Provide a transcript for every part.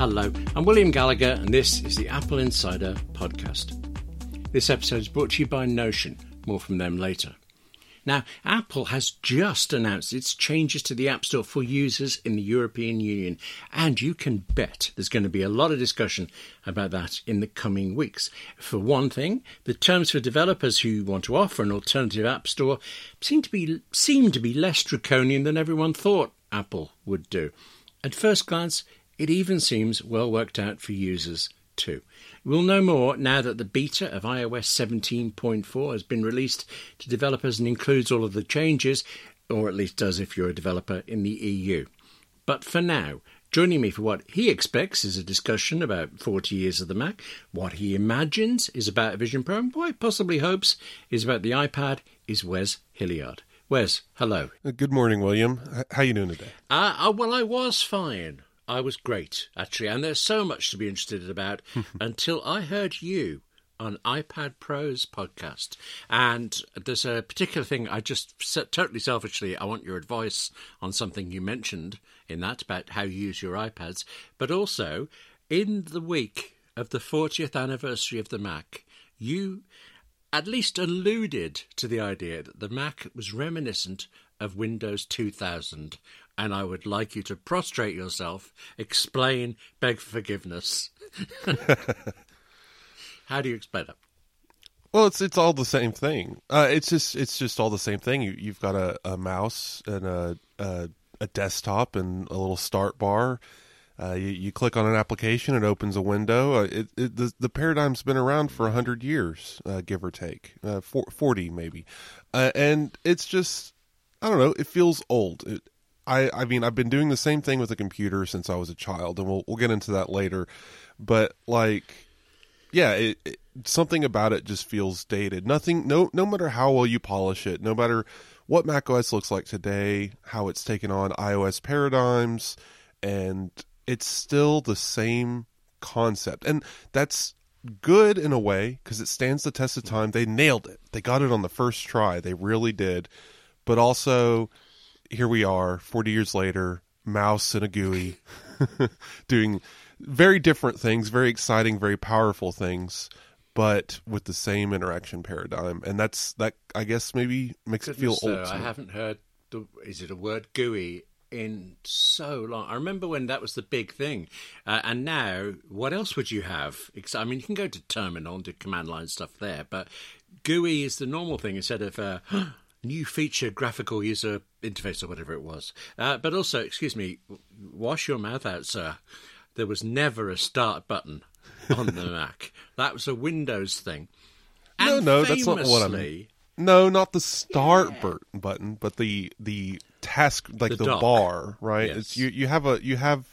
Hello, I'm William Gallagher, and this is the Apple Insider Podcast. This episode is brought to you by Notion. More from them later. Now, Apple has just announced its changes to the App Store for users in the European Union, and you can bet there's going to be a lot of discussion about that in the coming weeks. For one thing, the terms for developers who want to offer an alternative App Store seem to be seem to be less draconian than everyone thought Apple would do. At first glance, it even seems well worked out for users too. We'll know more now that the beta of iOS 17.4 has been released to developers and includes all of the changes, or at least does if you're a developer in the EU. But for now, Joining me for what he expects is a discussion about 40 years of the Mac, what he imagines is about a Vision Pro, and what he possibly hopes is about the iPad, is Wes Hilliard. Wes, hello. Uh, good morning, William. How are you doing today? Uh, uh, well, I was fine. I was great, actually, and there's so much to be interested about until I heard you on iPad Pro's podcast. And there's a particular thing I just totally selfishly, I want your advice on something you mentioned in that about how you use your iPads, but also in the week of the 40th anniversary of the Mac, you at least alluded to the idea that the Mac was reminiscent of Windows 2000 and I would like you to prostrate yourself, explain, beg for forgiveness. How do you explain it? Well, it's it's all the same thing. Uh, it's just it's just all the same thing. You, you've got a, a mouse and a, a, a desktop and a little start bar. Uh, you, you, click on an application, it opens a window. Uh, it, it, the, the, paradigm's been around for hundred years, uh, give or take, uh, for, forty maybe, uh, and it's just I don't know. It feels old. It, I, I mean, I've been doing the same thing with a computer since I was a child, and we'll we'll get into that later. But like, yeah, it, it, something about it just feels dated. Nothing, no, no matter how well you polish it, no matter what Mac OS looks like today, how it's taken on iOS paradigms, and it's still the same concept, and that's good in a way because it stands the test of time. They nailed it. They got it on the first try. They really did. But also here we are, 40 years later, mouse and a GUI, doing very different things, very exciting, very powerful things, but with the same interaction paradigm. And that's that. I guess maybe makes Goodness it feel so. old. I haven't heard the. Is it a word GUI? In so long, I remember when that was the big thing, uh, and now what else would you have? I mean, you can go to terminal and do command line stuff there, but GUI is the normal thing instead of uh, new feature graphical user interface or whatever it was. Uh, but also, excuse me, wash your mouth out, sir. There was never a start button on the Mac. That was a Windows thing. And no, no, that's not what I mean. No, not the start yeah. button, but the the task like the, the bar, right? Yes. It's you you have a you have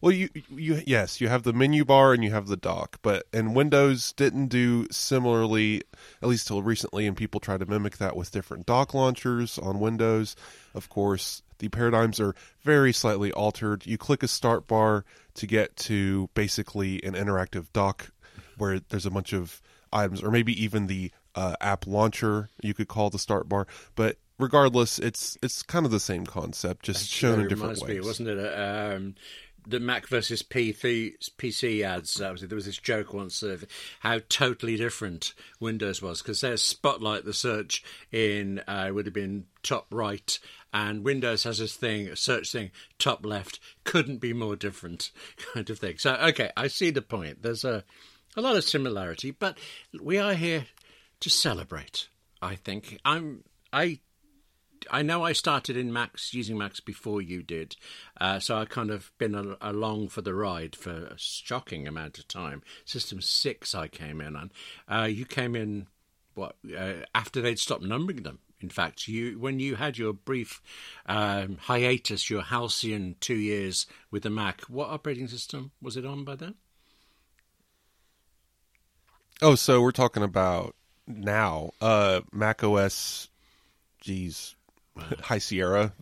well, you you yes, you have the menu bar and you have the dock, but and Windows didn't do similarly at least till recently, and people try to mimic that with different dock launchers on Windows. Of course, the paradigms are very slightly altered. You click a start bar to get to basically an interactive dock where there's a bunch of items, or maybe even the uh, app launcher you could call the start bar, but regardless, it's it's kind of the same concept, just shown in different ways. Me, wasn't it? Um, the Mac versus PC, PC ads. There was this joke once of how totally different Windows was because there's Spotlight, the search in uh, would have been top right, and Windows has this thing, search thing, top left. Couldn't be more different, kind of thing. So okay, I see the point. There's a a lot of similarity, but we are here to celebrate. I think I'm. I I know I started in Macs using Macs before you did, uh, so I kind of been a, along for the ride for a shocking amount of time. System six I came in on. Uh, you came in what uh, after they'd stopped numbering them. In fact, you when you had your brief um, hiatus, your halcyon two years with the Mac, what operating system was it on by then? Oh, so we're talking about now uh, Mac OS. Geez, High Sierra,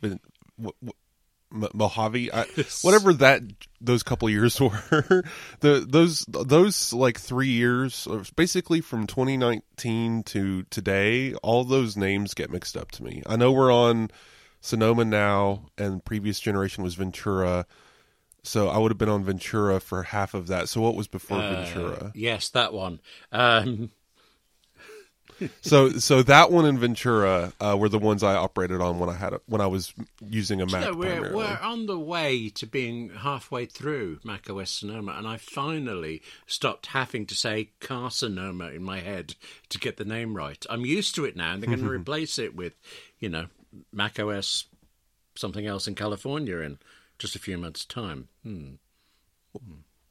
Mojave, I, whatever that those couple years were. the those those like three years, basically from 2019 to today, all those names get mixed up to me. I know we're on Sonoma now, and previous generation was Ventura. So I would have been on Ventura for half of that. So what was before Uh, Ventura? yes, that one. Um, so so that one and Ventura uh, were the ones I operated on when I had a, when I was using a Mac. we're, we're on the way to being halfway through Mac OS Sonoma, and I finally stopped having to say Carcinoma in my head to get the name right. I'm used to it now, and they're going to replace it with, you know, Mac OS something else in California in just a few months' time. Hmm.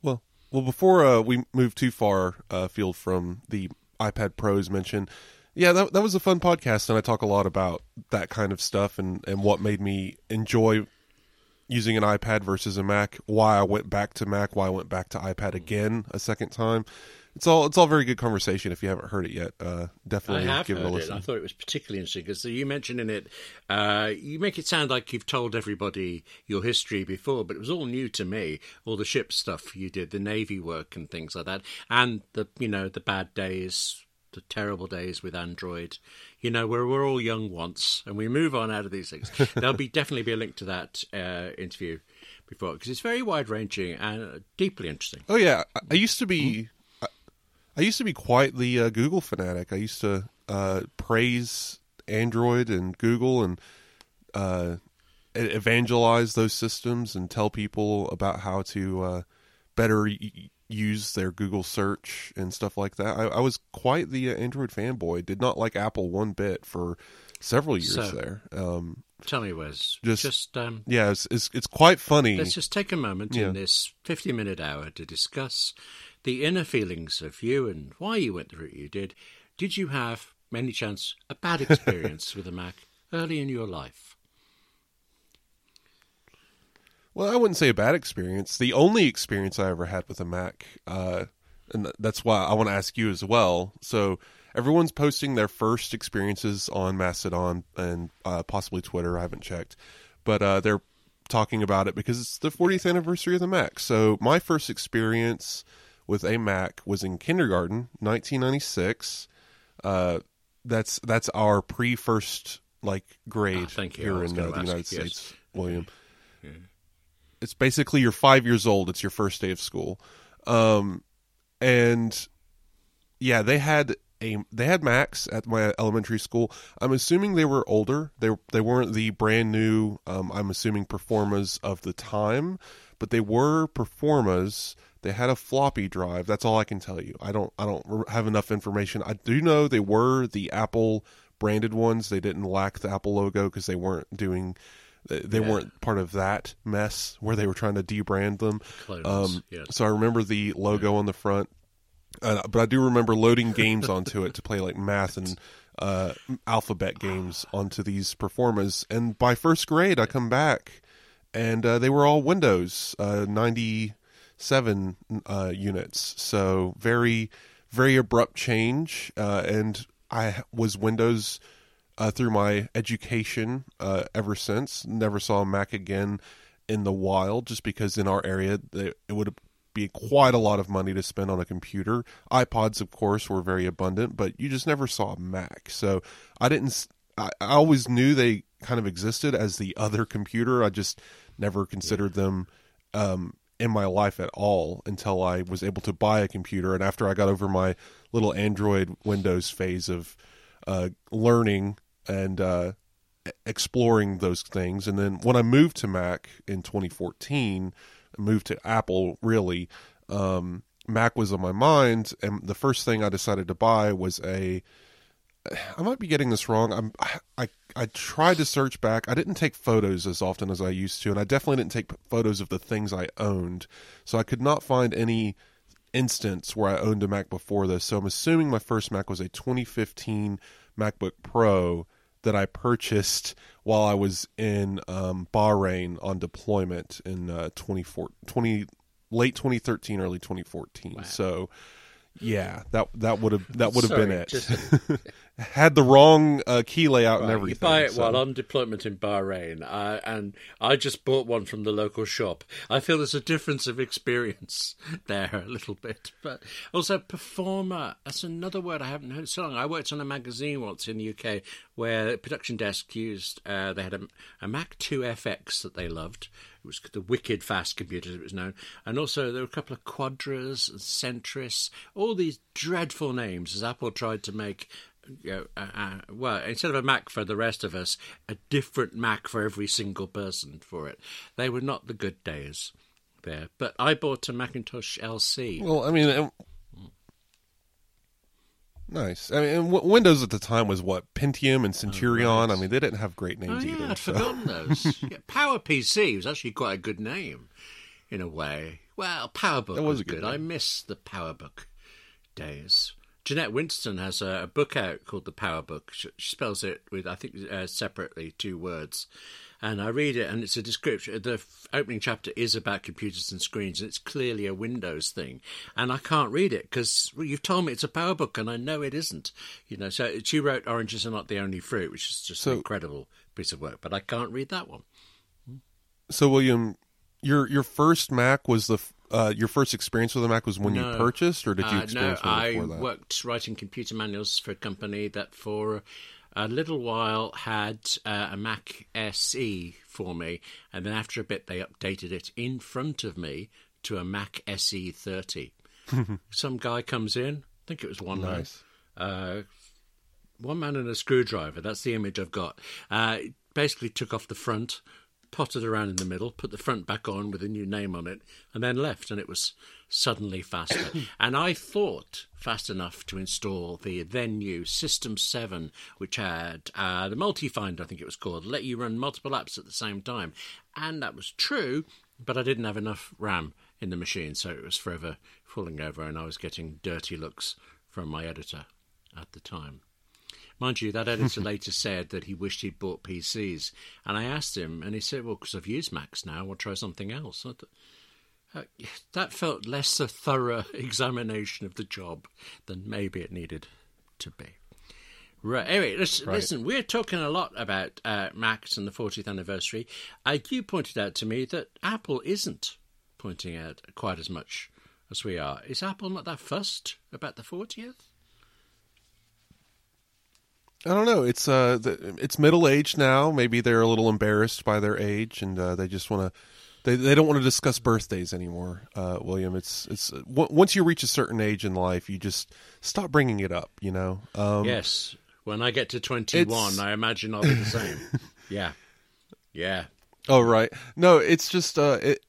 Well, well, before uh, we move too far uh, field from the iPad Pros mention, yeah, that that was a fun podcast, and I talk a lot about that kind of stuff and and what made me enjoy using an iPad versus a Mac. Why I went back to Mac, why I went back to iPad again a second time. It's all it's all very good conversation. If you haven't heard it yet, uh, definitely have give it a heard it. listen. I thought it was particularly interesting because you mentioned in it, uh, you make it sound like you've told everybody your history before, but it was all new to me. All the ship stuff you did, the navy work and things like that, and the you know the bad days, the terrible days with Android. You know, we're we're all young once, and we move on out of these things. There'll be definitely be a link to that uh, interview before because it's very wide ranging and deeply interesting. Oh yeah, I, used to be, Hmm? I, used to be quite the uh, Google fanatic. I used to uh, praise Android and Google and uh, evangelize those systems and tell people about how to uh, better y- use their Google search and stuff like that. I, I was quite the uh, Android fanboy. Did not like Apple one bit for several years So- there. Um, Tell me, Wes, Just- just um, yeah, it's, it's it's quite funny. Let's just take a moment Yeah. in this 50 minute hour to discuss the inner feelings of you and why you went the route you did. Did you have, any chance, a bad experience with a Mac early in your life? Well, I wouldn't say a bad experience. The only experience I ever had with a Mac, uh, and that's why I want to ask you as well. So everyone's posting their first experiences on Mastodon and uh, possibly Twitter. I haven't checked, but uh, they're talking about it because it's the 40th anniversary of the Mac. So my first experience with a Mac was in kindergarten, 1996. Uh, that's that's our pre first like grade Ah. Here in uh, the United yes. States, William it's basically you're five years old. It's your first day of school, um, and yeah, they had a they had Macs at my elementary school. I'm assuming they were older. They they weren't the brand new. Um, I'm assuming Performas of the time, but they were Performas. They had a floppy drive. That's all I can tell you. I don't I don't have enough information. I do know they were the Apple branded ones. They didn't lack the Apple logo because they weren't doing they, Yeah. weren't part of that mess where they were trying to debrand them. Um, yes. So I remember the logo on the front, uh, but I do remember loading games onto it to play like math and uh, alphabet games onto these Performas. And by first grade, I come back and uh, they were all Windows uh, 97 uh, units. So very, very abrupt change. Uh, and I was Windows uh, through my education uh, ever since. Never saw Mac again in the wild, just because in our area it it would be quite a lot of money to spend on a computer. iPods, of course, were very abundant, but you just never saw a Mac. So I didn't. I always knew they kind of existed as the other computer. I just never considered them um, in my life at all until I was able to buy a computer. And after I got over my little Android Windows phase of uh, learning and uh, exploring those things, and then when I moved to Mac in 2014, I moved to Apple really. Um, Mac was on my mind, and the first thing I decided to buy was a I might be getting this wrong. I'm I I tried to search back. I didn't take photos as often as I used to, and I definitely didn't take photos of the things I owned. So I could not find any instance where I owned a Mac before this. So I'm assuming my first Mac was a 2015 MacBook Pro that I purchased while I was in um, Bahrain on deployment in uh, 20 late 2013, early 2014. So yeah, that that would have that would have been it. just- had the wrong uh, key layout and everything. You buy it so- while on deployment in Bahrain, uh, and I just bought one from the local shop. I feel there's a difference of experience there a little bit, but also Performa. That's another word I haven't heard so long. I worked on a magazine once in the UK where the production desk used. Uh, they had a, a Mac 2 FX that they loved. It was the wicked fast computer, as it was known, and also there were a couple of Quadras and Centris, all these dreadful names as Apple tried to make you know, uh, uh, well, instead of a Mac for the rest of us, a different Mac for every single person for it. They were not the good days there. But I bought a Macintosh LC. Well, I mean, um, nice. I mean, w- Windows at the time was what Pentium and Centurion. I mean, they didn't have great oh, names yeah, either. I'd so- forgotten those. yeah, Power PC was actually quite a good name, in a way. Well, PowerBook That was, was good good. I miss the PowerBook days. Jeanette Winterson has a, a book out called The PowerBook. She, she spells it with, I think, uh, separately two words. And I read it, and it's a description. The f- opening chapter is about computers and screens, and it's clearly a Windows thing. And I can't read it because well, you've told me it's a Power Book, and I know it isn't. You know, so she wrote "Oranges are not the only fruit," which is just So- an incredible piece of work. But I can't read that one. So, William, your your first Mac was the uh, your first experience with a Mac was when No. you purchased, or did you Uh, experience no, one I before that? worked writing computer manuals for a company that for a little while had uh, a Mac SE for me, and then after a bit they updated it in front of me to a Mac SE 30. Some guy comes in, I think it was one Nice. man, uh, one man and a screwdriver. That's the image I've got. Uh, basically took off the front, potted around in the middle, put the front back on with a new name on it, and then left. And it was suddenly faster. and I thought fast enough to install the then new System 7, which had uh, the MultiFinder, I think it was called, let you run multiple apps at the same time. And that was true, but I didn't have enough RAM in the machine, so it was forever falling over, and I was getting dirty looks from my editor at the time. Mind you, that editor later said that he wished he'd bought PCs. And I asked him, and he said, Well, because I've used Macs now, I'll try something else. Uh, that felt less a thorough examination of the job than maybe it needed to be. Right. Anyway, listen, Right. listen we're talking a lot about uh, Macs and the 40th anniversary. Uh, you pointed out to me that Apple isn't pointing out quite as much as we are. Is Apple not that fussed about the 40th? I don't know. It's uh, the, it's middle aged now. Maybe they're a little embarrassed by their age, and uh, they just want to. They they don't want to discuss birthdays anymore, uh, William. It's it's w- once you reach a certain age in life, you just stop bringing it up. You know. Um, Yes. When I get to 21, I imagine I'll be the same. yeah. Yeah. Oh right. No, it's just uh it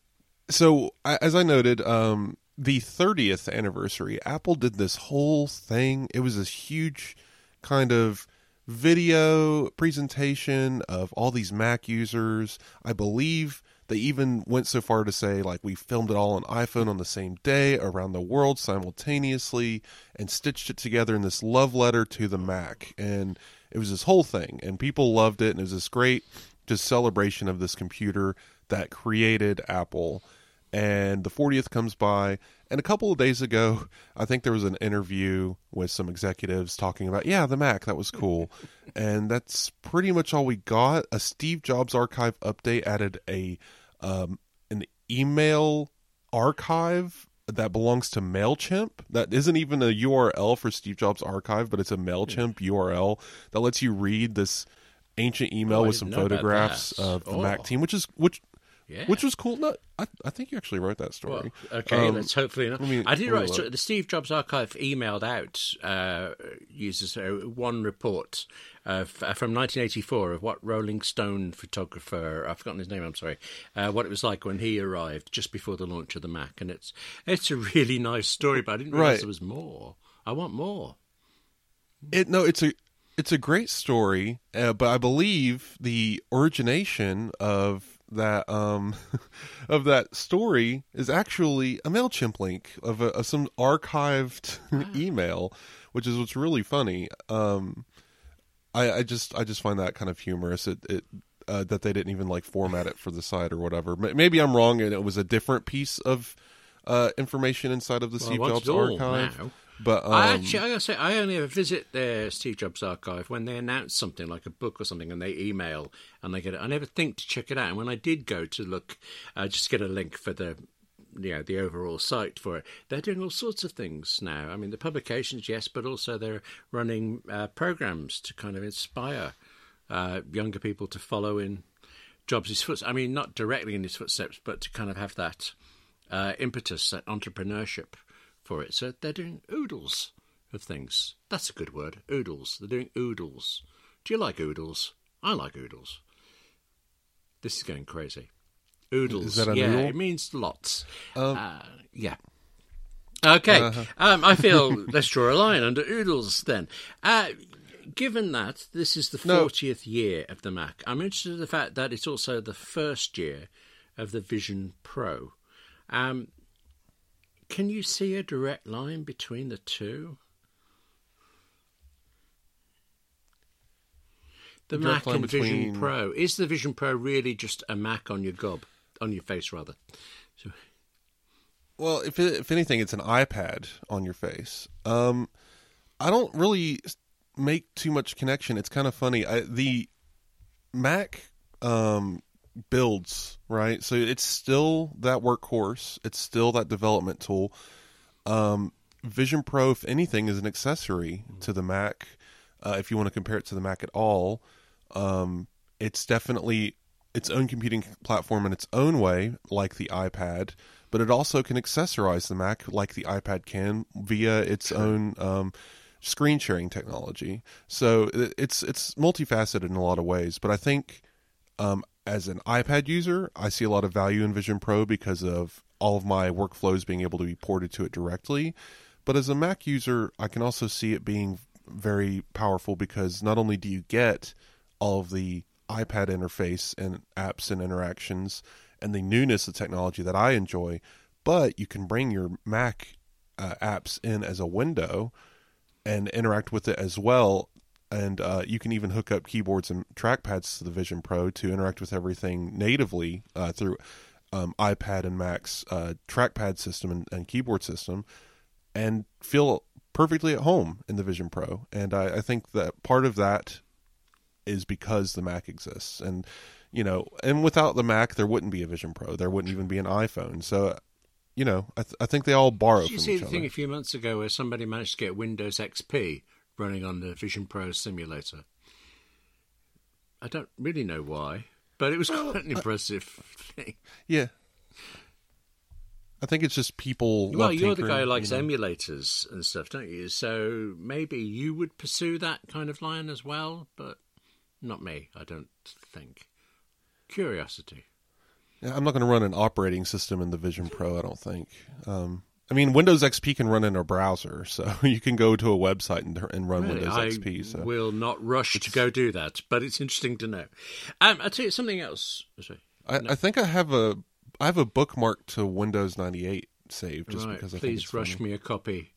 so I- as I noted, um the 30th anniversary, Apple did this whole thing. It was this huge kind of video presentation of all these Mac users. I believe they even went so far to say like we filmed it all on iPhone on the same day around the world simultaneously and stitched it together in this love letter to the Mac. And it was this whole thing and people loved it and it was this great just celebration of this computer that created Apple. And the 40th comes by. And a couple of days ago, I think there was an interview with some executives talking about, yeah, the Mac, that was cool. and that's pretty much all we got. A Steve Jobs archive update added a um, an email archive that belongs to MailChimp. That isn't even a URL for Steve Jobs archive, but it's a MailChimp URL that lets you read this ancient email Oh, with some didn't know about photographs of the Oh. Mac team, which is which Yeah. which was cool. No, I I think you actually wrote that Well, story. okay, Um, let's hopefully not. me- I did write. The Steve Jobs Archive emailed out uh, users uh, one report of, uh, from 1984 of what Rolling Stone photographer, I've forgotten his name, I'm sorry, uh, what it was like when he arrived just before the launch of the Mac. And it's it's a really nice story, but I didn't realize Right. there was more. I want more. It no, it's a it's a great story, uh, but I believe the origination of that um of that story is actually a Mailchimp link of, a, of some archived email, which is what's really funny. Um, I, I just I just find that kind of humorous. It it. Uh, that they didn't even like format it for the site or whatever. Maybe I'm wrong, and it was a different piece of uh, information inside of the Well, I Steve Jobs it archive. now. But um, I actually, I gotta say, I only ever visit their Steve Jobs archive when they announce something like a book or something, and they email and they get it. I never think to check it out. And when I did go to look, uh, just get a link for the, you know, the overall site for it, they're doing all sorts of things now. I mean, the publications, yes, but also they're running uh, programs to kind of inspire uh, younger people to follow in Jobs' footsteps. I mean, not directly in his footsteps, but to kind of have that uh, impetus, that entrepreneurship for it. So they're doing oodles of things. That's a good word, oodles. They're doing oodles. Do you like oodles? I like oodles. This is going crazy. Oodles. Yeah, noodle? it means lots. Um, uh, yeah. Okay. Uh-huh. Um, I feel let's draw a line under oodles then. Uh, given that this is the No. 40th year of the Mac, I'm interested in the fact that it's also the first year of the Vision Pro. Um, can you see a direct line between the two? The Mac and Vision Pro. Is the Vision Pro really just a Mac on your gob? On your face, rather. So, Well, if it, if anything, it's an iPad on your face. Um, I don't really make too much connection. It's kind of funny. I, the Mac um, builds right, so it's still that workhorse. It's still that development tool. Um, Vision Pro, if anything, is an accessory to the Mac. Uh, if you want to compare it to the Mac at all, um, it's definitely its own computing platform in its own way, like the iPad. But it also can accessorize the Mac like the iPad can via its own um, screen sharing technology. So it's it's multifaceted in a lot of ways. But I think um, as an iPad user, I see a lot of value in Vision Pro because of all of my workflows being able to be ported to it directly. But as a Mac user, I can also see it being very powerful because not only do you get all of the iPad interface and apps and interactions and the newness of technology that I enjoy, but you can bring your Mac uh, apps in as a window and interact with it as well. And uh, you can even hook up keyboards and trackpads to the Vision Pro to interact with everything natively uh, through um, iPad and Mac's uh, trackpad system and, and keyboard system, and feel perfectly at home in the Vision Pro. And I, I think that part of that is because the Mac exists, and you know, and without the Mac, there wouldn't be a Vision Pro. There wouldn't even be an iPhone. So, you know, I, th- I think they all borrow Did you from see each the other. thing a few months ago where somebody managed to get Windows XP running on the Vision Pro simulator? I don't really know why, but it was quite an impressive thing. Yeah. I think it's just people. Well, you're the guy who likes you know. emulators and stuff, don't you? So maybe you would pursue that kind of line as well, but not me, I don't think. Curiosity. Yeah, I'm not going to run an operating system in the Vision Pro. I don't think. Um, I mean, Windows XP can run in a browser, so you can go to a website and, and run Really, Windows I XP. So will not rush to go do that, but it's interesting to know. Um, I'll tell you something else. Sorry. I, I think I have a I have a bookmark to Windows 98 saved just right, because I think please it's rush funny. me a copy.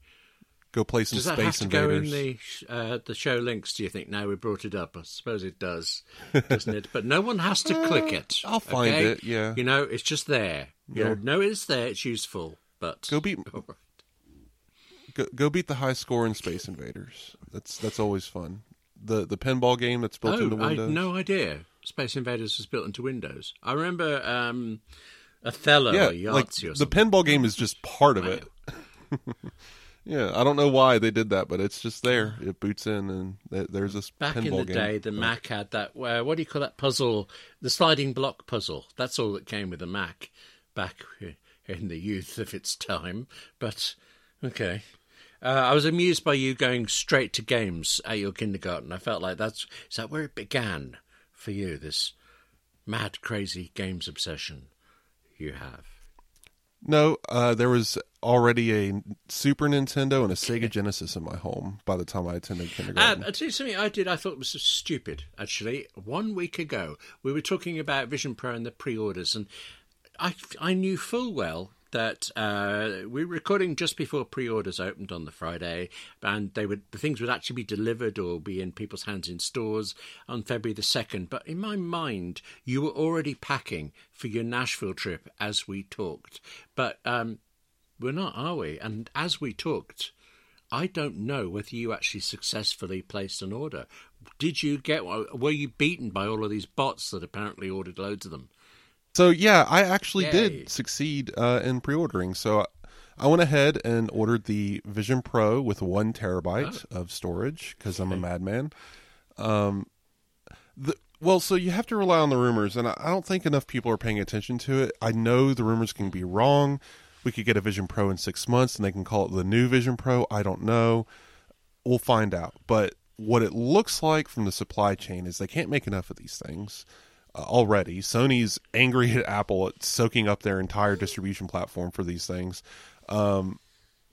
Go play some Does that have Space to go in the uh, the show links? Do you think? Now we brought it up. I suppose it does, doesn't it? But no one has to click it. Uh, I'll find okay? it, yeah. you know, it's just there. You Yeah. know, it's there. It's useful, but Go beat All right. go, go beat the high score in Space Invaders. That's that's always fun. The the pinball game that's built Oh, into I Windows. had no idea. Space Invaders was built into Windows. I remember um, Othello yeah, or like or the pinball game is just part of it. yeah, I don't know why they did that, but it's just there. It boots in, and there's this Back pinball in the game. day, the Mac had that. Uh, what do you call that puzzle? The sliding block puzzle. That's all that came with the Mac back in the youth of its time. But okay, uh, I was amused by you going straight to games at your kindergarten. I felt like that's is that where it began for you? This mad, crazy games obsession you have. No, uh, there was already a Super Nintendo and a Sega Genesis in my home by the time I attended Uh, kindergarten. I'll tell you something I did I thought was stupid, actually. One week ago, we were talking about Vision Pro and the pre orders, and I, I knew full well that uh, we were recording just before pre orders opened on the Friday, and they would the things would actually be delivered or be in people's hands in stores on February the 2nd. But in my mind, you were already packing for your Nashville trip as we talked. But um, we're not, are we? And as we talked, I don't know whether you actually successfully placed an order. Did you get? Were you beaten by all of these bots that apparently ordered loads of them? So yeah, I actually Yay. did succeed uh, in pre-ordering. So I went ahead and ordered the Vision Pro with one terabyte of storage because I'm a madman. Um, the well, so you have to rely on the rumors, and I I don't think enough people are paying attention to it. I know the rumors can be wrong. We could get a Vision Pro in six months, and they can call it the new Vision Pro. I don't know. We'll find out. But what it looks like from the supply chain is they can't make enough of these things uh, already. Sony's angry at Apple at soaking up their entire distribution platform for these things. Um,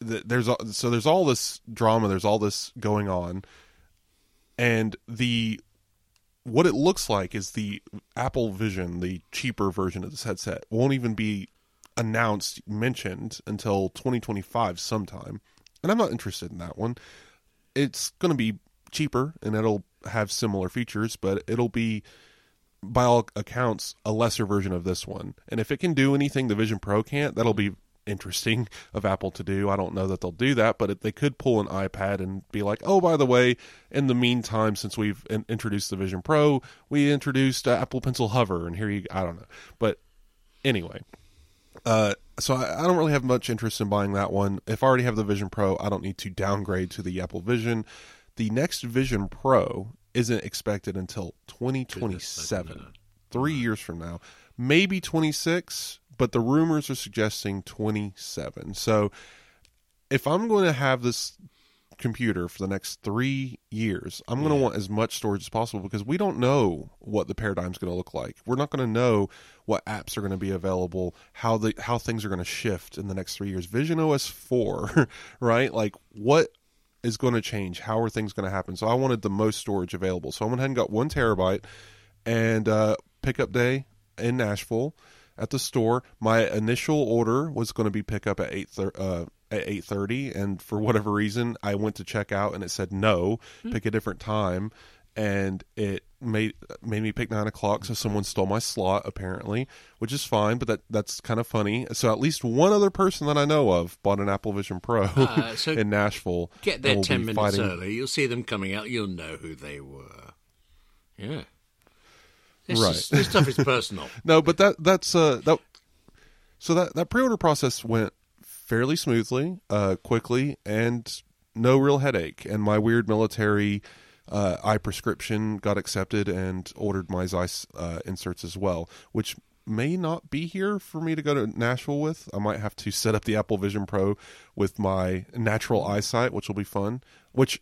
th- there's so there's all this drama. There's all this going on, and the what it looks like is the Apple Vision, the cheaper version of this headset, won't even be announced, mentioned until 2025 sometime. And I'm not interested in that one. It's going to be cheaper and it'll have similar features, but it'll be, by all accounts, a lesser version of this one. And if it can do anything the Vision Pro can't, that'll be interesting of Apple to do. I don't know that they'll do that, but they could pull an iPad and be like, "Oh, by the way, in the meantime, since we've in- introduced the Vision Pro, we introduced uh, Apple Pencil Hover, and here you." I don't know, but anyway, uh, so I, I don't really have much interest in buying that one. If I already have the Vision Pro, I don't need to downgrade to the Apple Vision. The next Vision Pro isn't expected until 2027, three years from now, maybe 26, but the rumors are suggesting 27. So if I'm going to have this computer for the next three years, I'm going to want as much storage as possible because we don't know what the paradigm's going to look like. We're not going to know what apps are going to be available, how the how things are going to shift in the next three years. Vision OS four, right? Like what is going to change? How are things going to happen? So I wanted the most storage available. So I went ahead and got one terabyte, and uh, pickup day in Nashville at the store. My initial order was going to be pickup at eight thir- uh, at eight thirty, and for whatever reason, I went to check out and it said no, pick a different time, and it made made me pick nine o'clock. So someone stole my slot apparently, which is fine, but that that's kind of funny. So at least one other person that I know of bought an Apple Vision Pro Uh, so in Nashville. Get there ten minutes fighting- early. You'll see them coming out. You'll know who they were. Yeah. This, Right. is, this stuff is personal. No, but that that's uh that so that that pre-order process went fairly smoothly, uh quickly and no real headache and my weird military uh eye prescription got accepted and ordered my Zeiss uh inserts as well, which may not be here for me to go to Nashville with. I might have to set up the Apple Vision Pro with my natural eyesight, which will be fun, which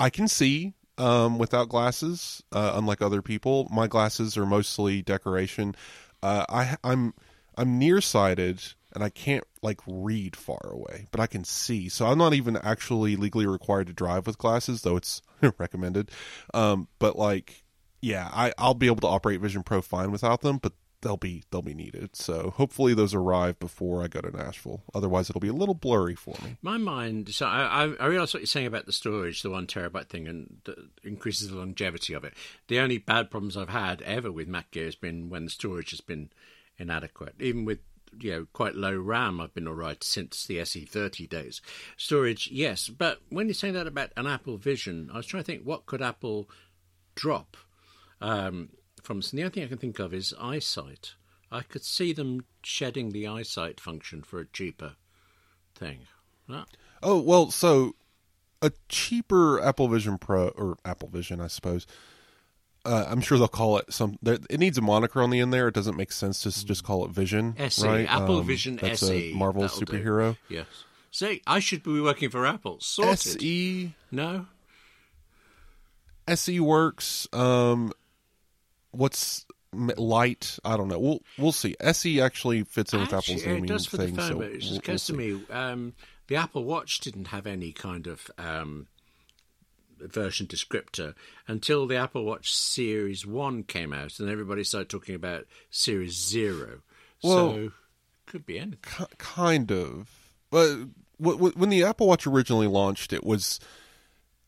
I can see um, without glasses, uh, unlike other people. My glasses are mostly decoration. Uh, I, I'm I'm nearsighted and I can't like read far away, but I can see. So I'm not even actually legally required to drive with glasses, though it's recommended. Um, but like, yeah, I I'll be able to operate Vision Pro fine without them, but they'll be they'll be needed. So hopefully those arrive before I go to Nashville. Otherwise, it'll be a little blurry for me. My mind. So I, I, I realise what you're saying about the storage, the one terabyte thing, and the, increases the longevity of it. The only bad problems I've had ever with Mac Gear has been when the storage has been inadequate. Even with you know quite low RAM, I've been all right since the SE30 days. Storage, yes, but when you're saying that about an Apple Vision, I was trying to think what could Apple drop um, from. So the only thing I can think of is eyesight. I could see them shedding the eyesight function for a cheaper thing. Ah, Oh well, so a cheaper Apple Vision Pro or Apple Vision, I suppose. Uh, I'm sure they'll call it some. there- It needs a moniker on the end there. It doesn't make sense to just call it Vision, SE, right? Apple Um, Vision that's SE. a Marvel That'll do. superhero. Yes. See, I should be working for Apple. Sorted. SE No? SE E works. Um, what's light? I don't know. We'll we'll see. SE actually fits in with Actually, Apple's it naming does for the thing. phone, so but it just we'll- occurs we'll to me um, the Apple Watch didn't have any kind of um, version descriptor until the Apple Watch Series 1 came out, and everybody started talking about Series 0. Well- so, could be anything. K- kind of. But w- w- when the Apple Watch originally launched, it was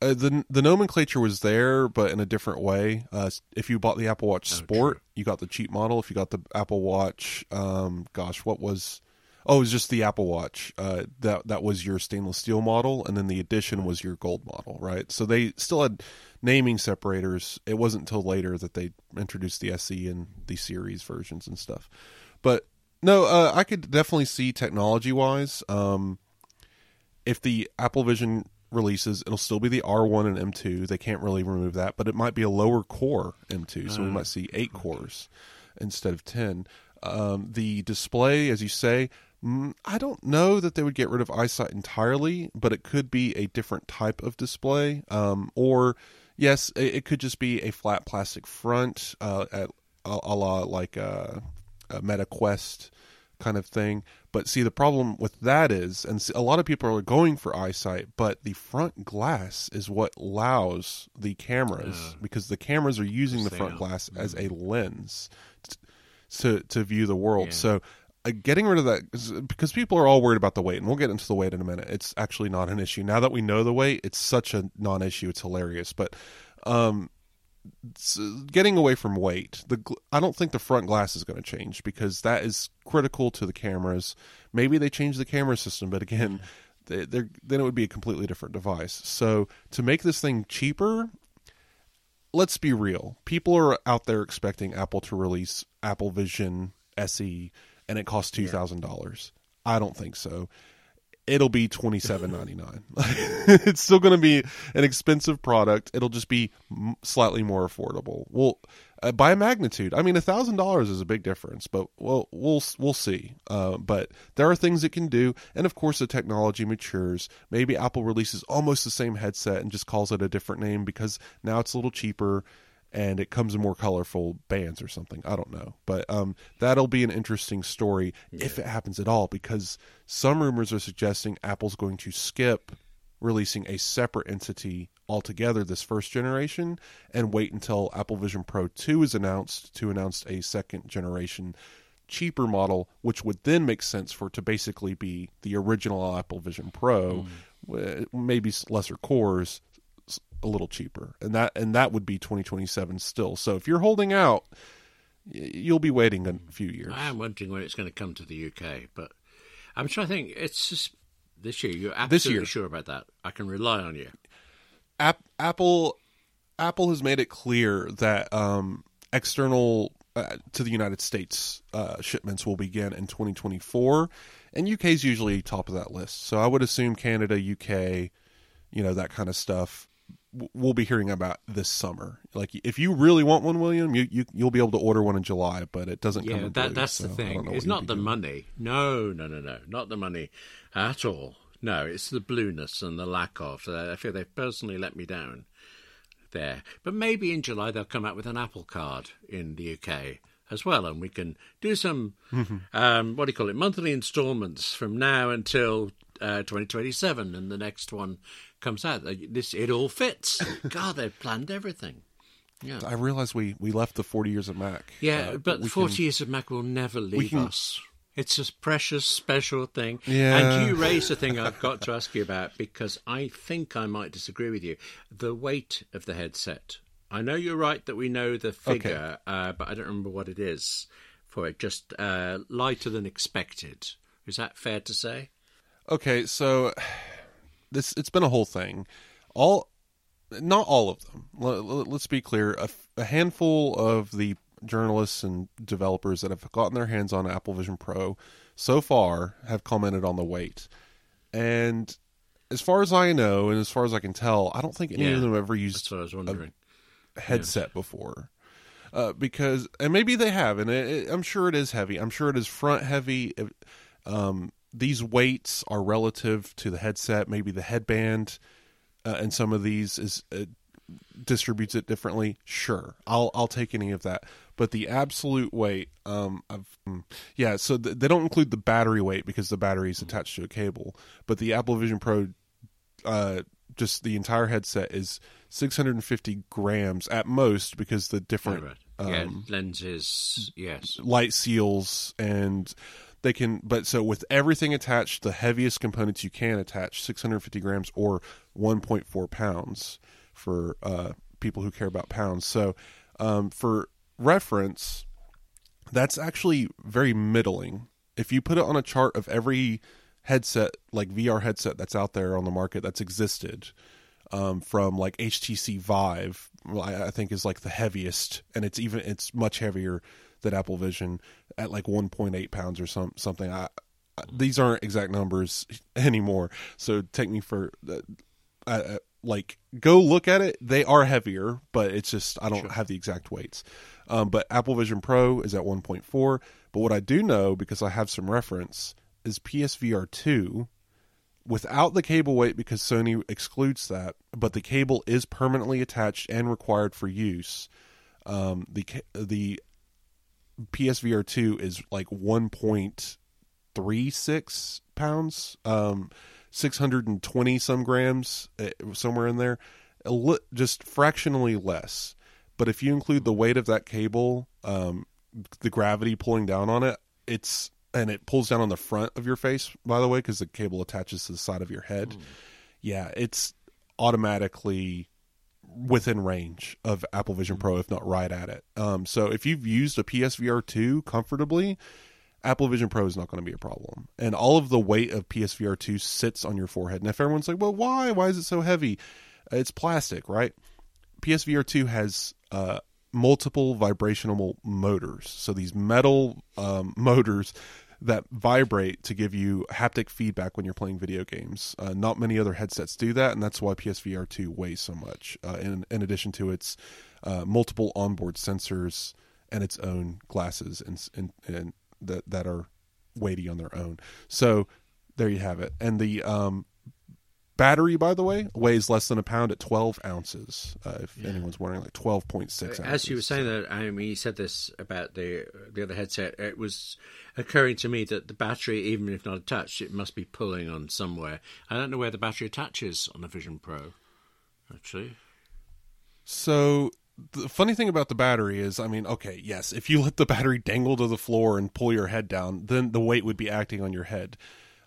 uh, the the nomenclature was there, but in a different way. Uh, if you bought the Apple Watch Sport, you got the cheap model. If you got the Apple Watch, um, gosh, what was Oh, it was just the Apple Watch. Uh, that that was your stainless steel model, and then the Edition was your gold model, right? So they still had naming separators. It wasn't until later that they introduced the SE and the series versions and stuff. But no, uh, I could definitely see technology wise. Um, if the Apple Vision releases, it'll still be the R1 and M2. They can't really remove that, but it might be a lower core M2, so we might see eight cores instead of ten. Um, the display, as you say, mm, I don't know that they would get rid of eyesight entirely, but it could be a different type of display, um, or yes, it, it could just be a flat plastic front, uh, at a, a la like a, a Meta Quest kind of thing. But see, the problem with that is, and a lot of people are going for eyesight, but the front glass is what allows the cameras Uh, because the cameras are using the front glass as a lens to to view the world. Yeah. So. Uh, getting rid of that because people are all worried about the weight, and we'll get into the weight in a minute. It's actually not an issue now that we know the weight. It's such a non-issue. It's hilarious, but um, getting away from weight, the I don't think the front glass is going to change because that is critical to the cameras. Maybe they change the camera system, but again, they, then it would be a completely different device. So to make this thing cheaper, let's be real. People are out there expecting Apple to release Apple Vision SE, and it costs two thousand dollars. I don't think so. It'll be twenty seven ninety nine. it's still going to be an expensive product. It'll just be m- slightly more affordable. Well, uh, by a magnitude. I mean, a thousand dollars is a big difference, but well, we'll we'll see. Uh, but there are things it can do, and of course, the technology matures. Maybe Apple releases almost the same headset and just calls it a different name because now it's a little cheaper and it comes in more colorful bands or something. I don't know, but um, that'll be an interesting story if it happens at all. Because some rumors are suggesting Apple's going to skip releasing a separate entity altogether this first generation and wait until Apple Vision Pro 2 is announced to announce a second generation cheaper model which would then make sense for it to basically be the original Apple Vision Pro w- maybe lesser cores a little cheaper and that and that would be 2027 still so if you're holding out you'll be waiting a few years I am wondering when it's going to come to the UK, but I'm trying to think. It's just this year. You're absolutely year. sure about that. I can rely on you. App, Apple Apple has made it clear that um, external uh, to the United States uh, shipments will begin in 2024, and UK is usually top of that list. So I would assume Canada, UK, you know that kind of stuff. We'll be hearing about this summer. Like, if you really want one, William, you, you you'll be able to order one in July, but it doesn't come. Yeah, in that, blue, that's so the thing. It's not the doing. money. No, no, no, no, not the money at all. No, it's the blueness and the lack of. Uh, I feel they've personally let me down there. But maybe in July they'll come out with an Apple Card in the UK as well, and we can do some um, what do you call it monthly instalments from now until uh, 2027, and the next one comes out. This it all fits. God, they've planned everything. Yeah. I realize we we left the 40 years of Mac. Yeah, uh, but we 40 can- years of Mac will never leave can- us. It's a precious, special thing. Yeah. And you raised a thing I've got to ask you about because I think I might disagree with you. The weight of the headset. I know you're right that we know the figure, uh, but I don't remember what it is for it. Just uh, lighter than expected. Is that fair to say? Okay, so this it's been a whole thing. All not all of them. Let's be clear. a handful of the journalists and developers that have gotten their hands on Apple Vision Pro so far have commented on the weight. And as far as I know, and as far as I can tell, I don't think any Yeah, of them have ever used what I was wondering. a headset before. Uh, because and maybe they have, and it, it- I'm sure it is heavy. I'm sure it is front heavy. Um, these weights are relative to the headset. Maybe the headband uh, and some of these is uh, distributes it differently. Sure, I'll I'll take any of that. But the absolute weight, um, of mm, yeah. So th- they don't include the battery weight because the battery is attached to a cable. But the Apple Vision Pro, uh, just the entire headset is 650 grams at most because the different Right. yeah, um, lenses. Yes. light seals and they can but so with everything attached the heaviest components you can attach 650 grams or 1.4 pounds for uh, people who care about pounds. So um, for reference that's actually very middling. If you put it on a chart of every headset, like VR headset that's out there on the market that's existed, um, from like HTC Vive, I, I think is like the heaviest, and it's even it's much heavier than Apple Vision at like 1.8 pounds or some something. I, I, these aren't exact numbers anymore, so take me for uh, uh, like go look at it. They are heavier, but it's just I don't sure. have the exact weights. Um, but Apple Vision Pro is at 1.4. But what I do know because I have some reference is PSVR 2 without the cable weight because Sony excludes that, but the cable is permanently attached and required for use. Um, the the PSVR two is like one point three six pounds, um, six hundred and twenty some grams, uh, somewhere in there, li- just fractionally less. But if you include the weight of that cable, um, the gravity pulling down on it, it's and it pulls down on the front of your face. By the way, because the cable attaches to the side of your head. Mm. Yeah, it's automatically within range of Apple Vision Pro, if not right at it. Um, so if you've used a PSVR 2 comfortably, Apple Vision Pro is not going to be a problem. And all of the weight of PSVR 2 sits on your forehead. And if everyone's like, well, why? Why is it so heavy? It's plastic, right? PSVR 2 has uh, multiple vibrational motors. So these metal um, motors that vibrate to give you haptic feedback when you're playing video games. Uh, not many other headsets do that, and that's why PSVR 2 weighs so much. Uh, in, in addition to its uh, multiple onboard sensors and its own glasses and, and, and that that are weighty on their own. So there you have it. And the um, Battery, by the way, weighs less than a pound at 12 ounces. Uh, if yeah. anyone's wondering, like 12.6 ounces. As you were saying that, I mean, you said this about the the other headset. It was occurring to me that the battery, even if not attached, it must be pulling on somewhere. I don't know where the battery attaches on the Vision Pro, actually. So the funny thing about the battery is, I mean, okay, yes, if you let the battery dangle to the floor and pull your head down, then the weight would be acting on your head.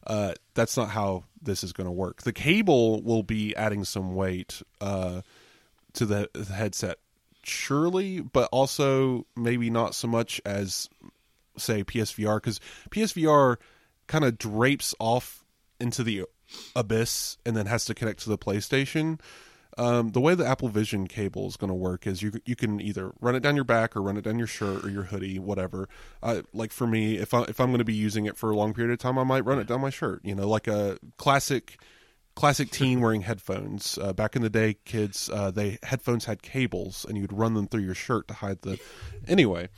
Uh, that's not how this is going to work. The cable will be adding some weight uh, to the, the headset, surely, but also maybe not so much as say PSVR because PSVR kind of drapes off into the abyss and then has to connect to the PlayStation. Um, the way the Apple Vision cable is going to work is you you can either run it down your back or run it down your shirt or your hoodie, whatever. Uh, like for me, if I if I'm going to be using it for a long period of time, I might run it down my shirt. You know, like a classic classic teen wearing headphones. Uh, back in the day, kids, uh, they headphones had cables, and you'd run them through your shirt to hide the. Anyway,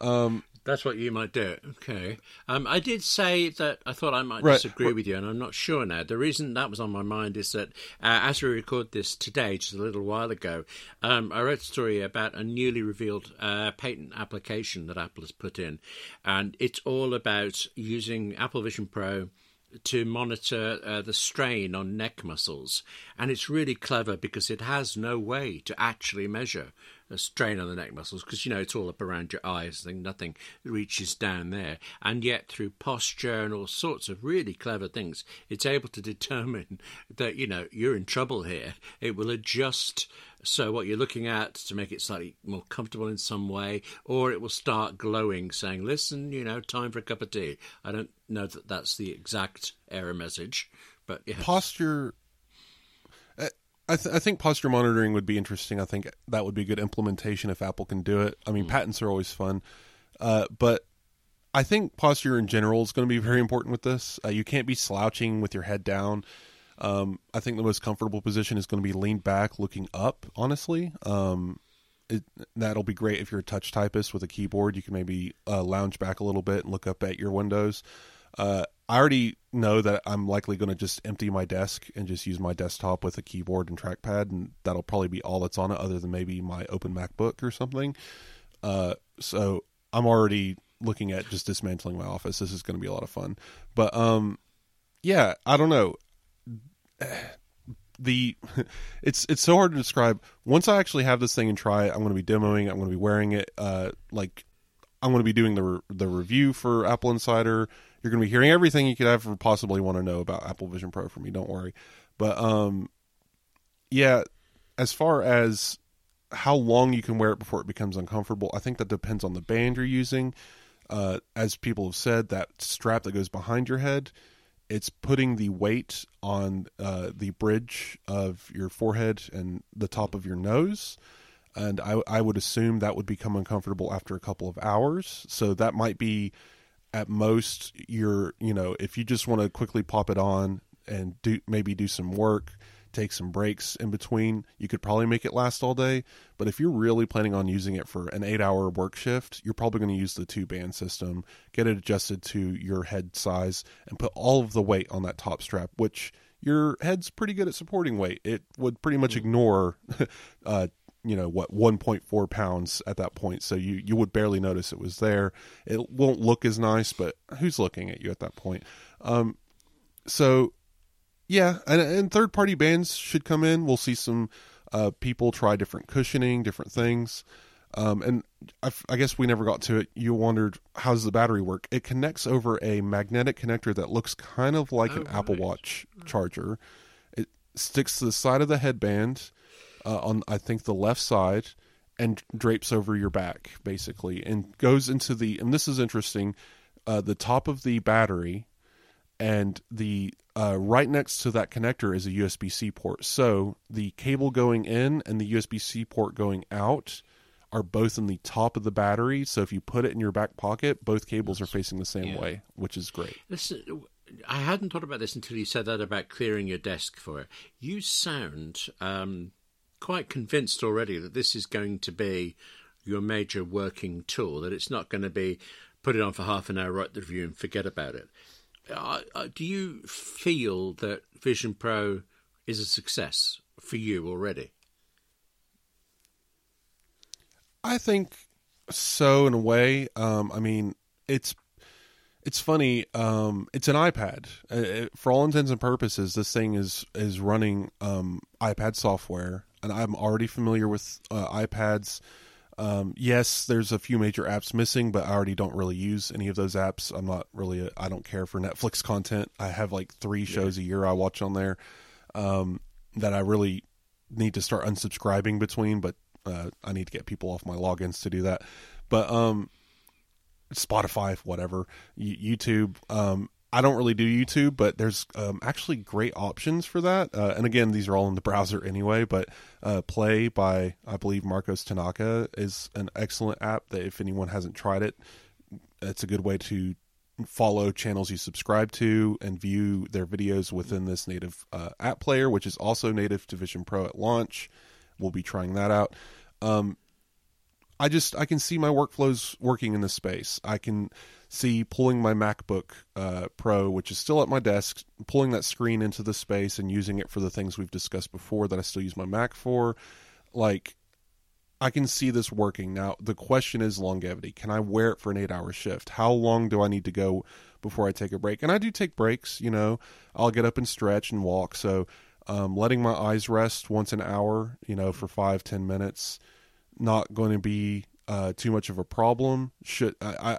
um, that's what you might do. Okay. Um, I did say that I thought I might right. disagree with you, and I'm not sure now. The reason that was on my mind is that uh, as we record this today, just a little while ago, um, I read a story about a newly revealed uh, patent application that Apple has put in, and it's all about using Apple Vision Pro to monitor uh, the strain on neck muscles. And it's really clever because it has no way to actually measure a strain on the neck muscles because, you know, it's all up around your eyes and nothing reaches down there. And yet, through posture and all sorts of really clever things, it's able to determine that, you know, you're in trouble here. It will adjust so what you're looking at to make it slightly more comfortable in some way, or it will start glowing, saying, "Listen, you know, time for a cup of tea." I don't know that that's the exact error message, but yes. posture. I, th- I, think posture monitoring would be interesting. I think that would be a good implementation if Apple can do it. I mean, mm. patents are always fun, uh, but I think posture in general is going to be very important with this. Uh, you can't be slouching with your head down. Um, I think the most comfortable position is going to be leaned back, looking up. Honestly, um, it, that'll be great if you're a touch typist with a keyboard. You can maybe uh, lounge back a little bit and look up at your windows. Uh, I already know that I'm likely going to just empty my desk and just use my desktop with a keyboard and trackpad, and that'll probably be all that's on it, other than maybe my open MacBook or something. Uh, so I'm already looking at just dismantling my office. This is going to be a lot of fun. But um, yeah, I don't know the it's it's so hard to describe. Once I actually have this thing and try it, I'm going to be demoing. I'm going to be wearing it. Uh, like I'm going to be doing the re- the review for Apple Insider. You're going to be hearing everything you could ever possibly want to know about Apple Vision Pro from me. Don't worry. But um, yeah, as far as how long you can wear it before it becomes uncomfortable, I think that depends on the band you're using. uh, as people have said, that strap that goes behind your head, it's putting the weight on uh, the bridge of your forehead and the top of your nose. And I, I would assume that would become uncomfortable after a couple of hours. So that might be at most your, you know, if you just want to quickly pop it on and do maybe do some work, take some breaks in between, you could probably make it last all day. But if you're really planning on using it for an eight hour work shift, you're probably going to use the two band system, get it adjusted to your head size, and put all of the weight on that top strap, which your head's pretty good at supporting weight. It would pretty much ignore, uh, you know, what 1.4 pounds at that point. So you you would barely notice it was there. It won't look as nice, but who's looking at you at that point? Um, so yeah, and, and third party bands should come in. We'll see some uh, people try different cushioning, different things. Um, and I, I, guess we never got to it. You wondered how does the battery work? It connects over a magnetic connector that looks kind of like Oh, an Apple. Watch charger. It sticks to the side of the headband uh, on I think the left side and drapes over your back basically and goes into the and this is interesting uh, the top of the battery and the uh, right next to that connector is a USB C port. So the cable going in and the USB C port going out are both in the top of the battery. So if you put it in your back pocket, both cables are facing the same yeah. way, which is great. Listen, I hadn't thought about this until you said that about clearing your desk for it. You sound um, quite convinced already that this is going to be your major working tool, that it's not going to be put it on for half an hour, write the review, and forget about it. Uh, uh, do you feel that Vision Pro is a success for you already? I think so in a way. Um, I mean, it's it's funny. Um, it's an iPad. Uh, it- for all intents and purposes, this thing is is running um, iPad software, and I'm already familiar with uh, iPads. Um, yes, there's a few major apps missing, but I already don't really use any of those apps. I'm not really. I don't care for Netflix content. I have like three shows a year I watch on there um, that I really need to start unsubscribing between, but uh, I need to get people off my logins to do that. But um, Spotify, whatever, Y- YouTube. Um, I don't really do YouTube, but there's um, actually great options for that. Uh, and again, these are all in the browser anyway. But uh, Play by I believe Marcos Tanaka is an excellent app that if anyone hasn't tried it, it's a good way to follow channels you subscribe to and view their videos within this native uh, app player, which is also native to Vision Pro at launch. We'll be trying that out. Um, I just I can see my workflows working in this space. I can see pulling my MacBook uh, Pro, which is still at my desk, pulling that screen into the space and using it for the things we've discussed before that I still use my Mac for. Like I can see this working. Now the question is longevity. Can I wear it for an eight hour shift? How long do I need to go before I take a break? And I do take breaks, you know. I'll get up and stretch and walk. So um, letting my eyes rest once an hour, you know, for five, ten minutes, not going to be uh, too much of a problem. Should I, I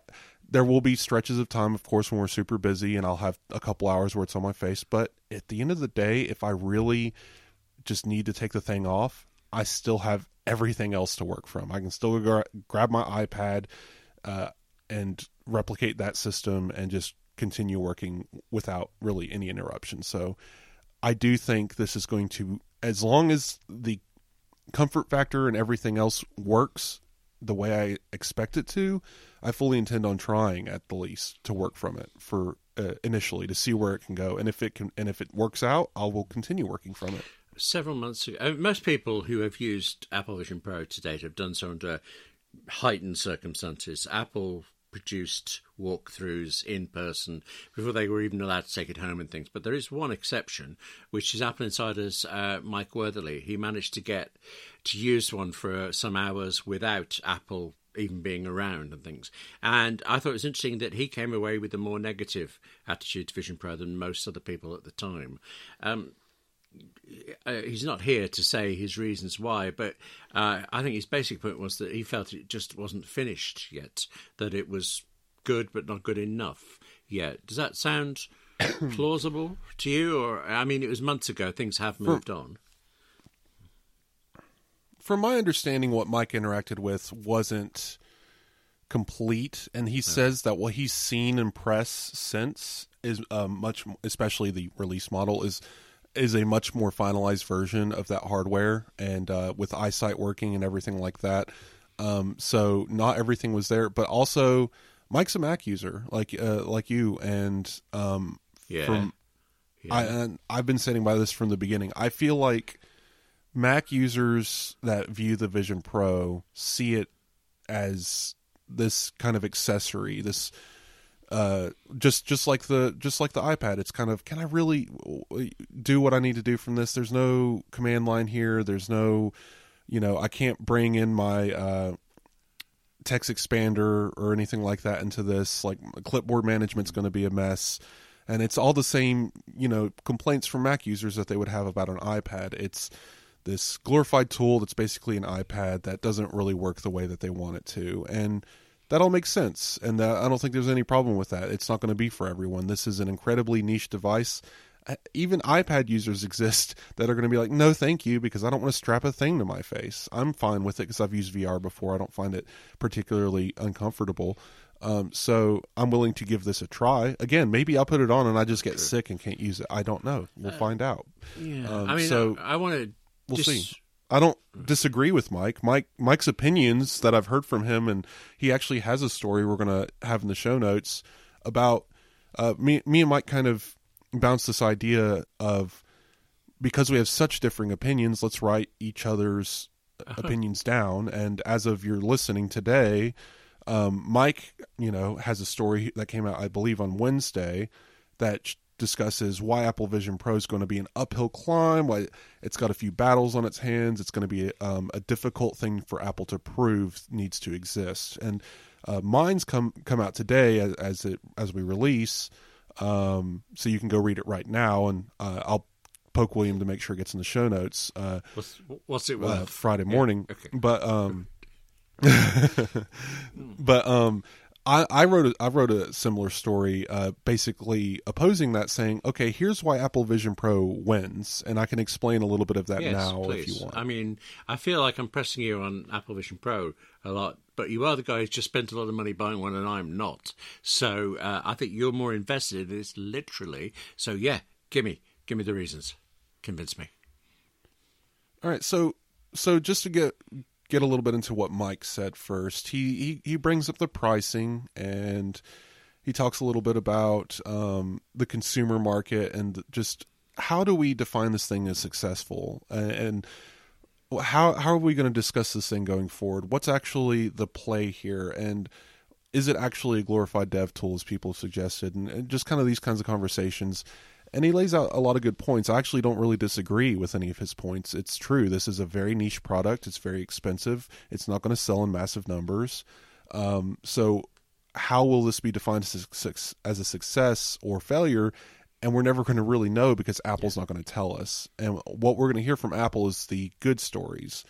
there will be stretches of time, of course, when we're super busy, and I'll have a couple hours where it's on my face. But at the end of the day, if I really just need to take the thing off, I still have everything else to work from. I can still gra- grab my iPad uh, and replicate that system and just continue working without really any interruption. So I do think this is going to, as long as the comfort factor and everything else works the way I expect it to, I fully intend on trying at the least to work from it for uh, initially to see where it can go, and if it can, and if it works out, I will continue working from it. Several months ago, uh, most people who have used Apple Vision Pro to date have done so under heightened circumstances. Apple produced walkthroughs in person before they were even allowed to take it home and things. But there is one exception, which is Apple Insider's uh, Mike Wuerthele. He managed to get to use one for some hours without Apple even being around and things. And I thought it was interesting that he came away with a more negative attitude to Vision Pro than most other people at the time. Um, uh, he's not here to say his reasons why, but uh, I think his basic point was that he felt it just wasn't finished yet, that it was good but not good enough yet. Does that sound plausible to you? Or I mean, it was months ago. Things have moved on. From my understanding, what Mike interacted with wasn't complete, and he says that what he's seen in press since is uh, much, especially the release model is is a much more finalized version of that hardware, and uh, with eyesight working and everything like that. Um, so not everything was there, but also Mike's a Mac user like uh, like you, and um, Yeah. from Yeah. I and I've been standing by this from the beginning. I feel like Mac users that view the Vision Pro see it as this kind of accessory, this uh just just like the just like the iPad. It's kind of can I really do what I need to do from this? There's no command line here. There's no you know I can't bring in my uh text expander or anything like that into this. Like clipboard management's going to be a mess. And it's all the same you know complaints from mac users that they would have about an ipad. It's this glorified tool that's basically an ipad that doesn't really work the way that they want it to. And that all makes sense and that, i don't think there's any problem with that. It's not going to be for everyone. This is an incredibly niche device. Uh, even ipad users exist that are going to be like no thank you because i don't want to strap a thing to my face. I'm fine with it because i've used vr before. I don't find it particularly uncomfortable. Um, so i'm willing to give this a try. Again maybe i'll put it on and i just get sick and can't use it. I don't know. We'll find out. yeah. um, I mean, so I, I want to. we'll see. I don't disagree with Mike. Mike Mike's opinions that I've heard from him, and he actually has a story we're going to have in the show notes about uh, me. Me and Mike kind of bounced this idea of because we have such differing opinions, let's write each other's opinions down. And as of your listening today, um, Mike, you know, has a story that came out, I believe, on Wednesday that discusses why Apple Vision Pro is going to be an uphill climb, why it's got a few battles on its hands, it's going to be um, a difficult thing for Apple to prove needs to exist. And uh, mine's come come out today as, as it as we release, um, so you can go read it right now, and uh, I'll poke William to make sure it gets in the show notes. Uh, What's, what's it worth? Friday morning. okay. But um, but um, I, I wrote a, I wrote a similar story, uh, basically opposing that, saying, okay, here's why Apple Vision Pro wins, and I can explain a little bit of that yes, now please. if you want. I mean, I feel like I'm pressing you on Apple Vision Pro a lot, but you are the guy who's just spent a lot of money buying one, and I'm not. So uh, I think you're more invested in this, literally. So yeah, give me, give me the reasons. Convince me. All right, so so just to get get a little bit into what Mike said first, he he, he brings up the pricing and he talks a little bit about um, the consumer market and just how do we define this thing as successful? And, how how are we going to discuss this thing going forward? What's actually the play here? And is it actually a glorified dev tool as people have suggested? And, and just kind of these kinds of conversations and he lays out a lot of good points. I actually don't really disagree with any of his points. It's true. This is a very niche product. It's very expensive. It's not going to sell in massive numbers. Um, so, how will this be defined as a, as a success or failure? And we're never going to really know because Apple's not going to tell us. And what we're going to hear from Apple is the good stories.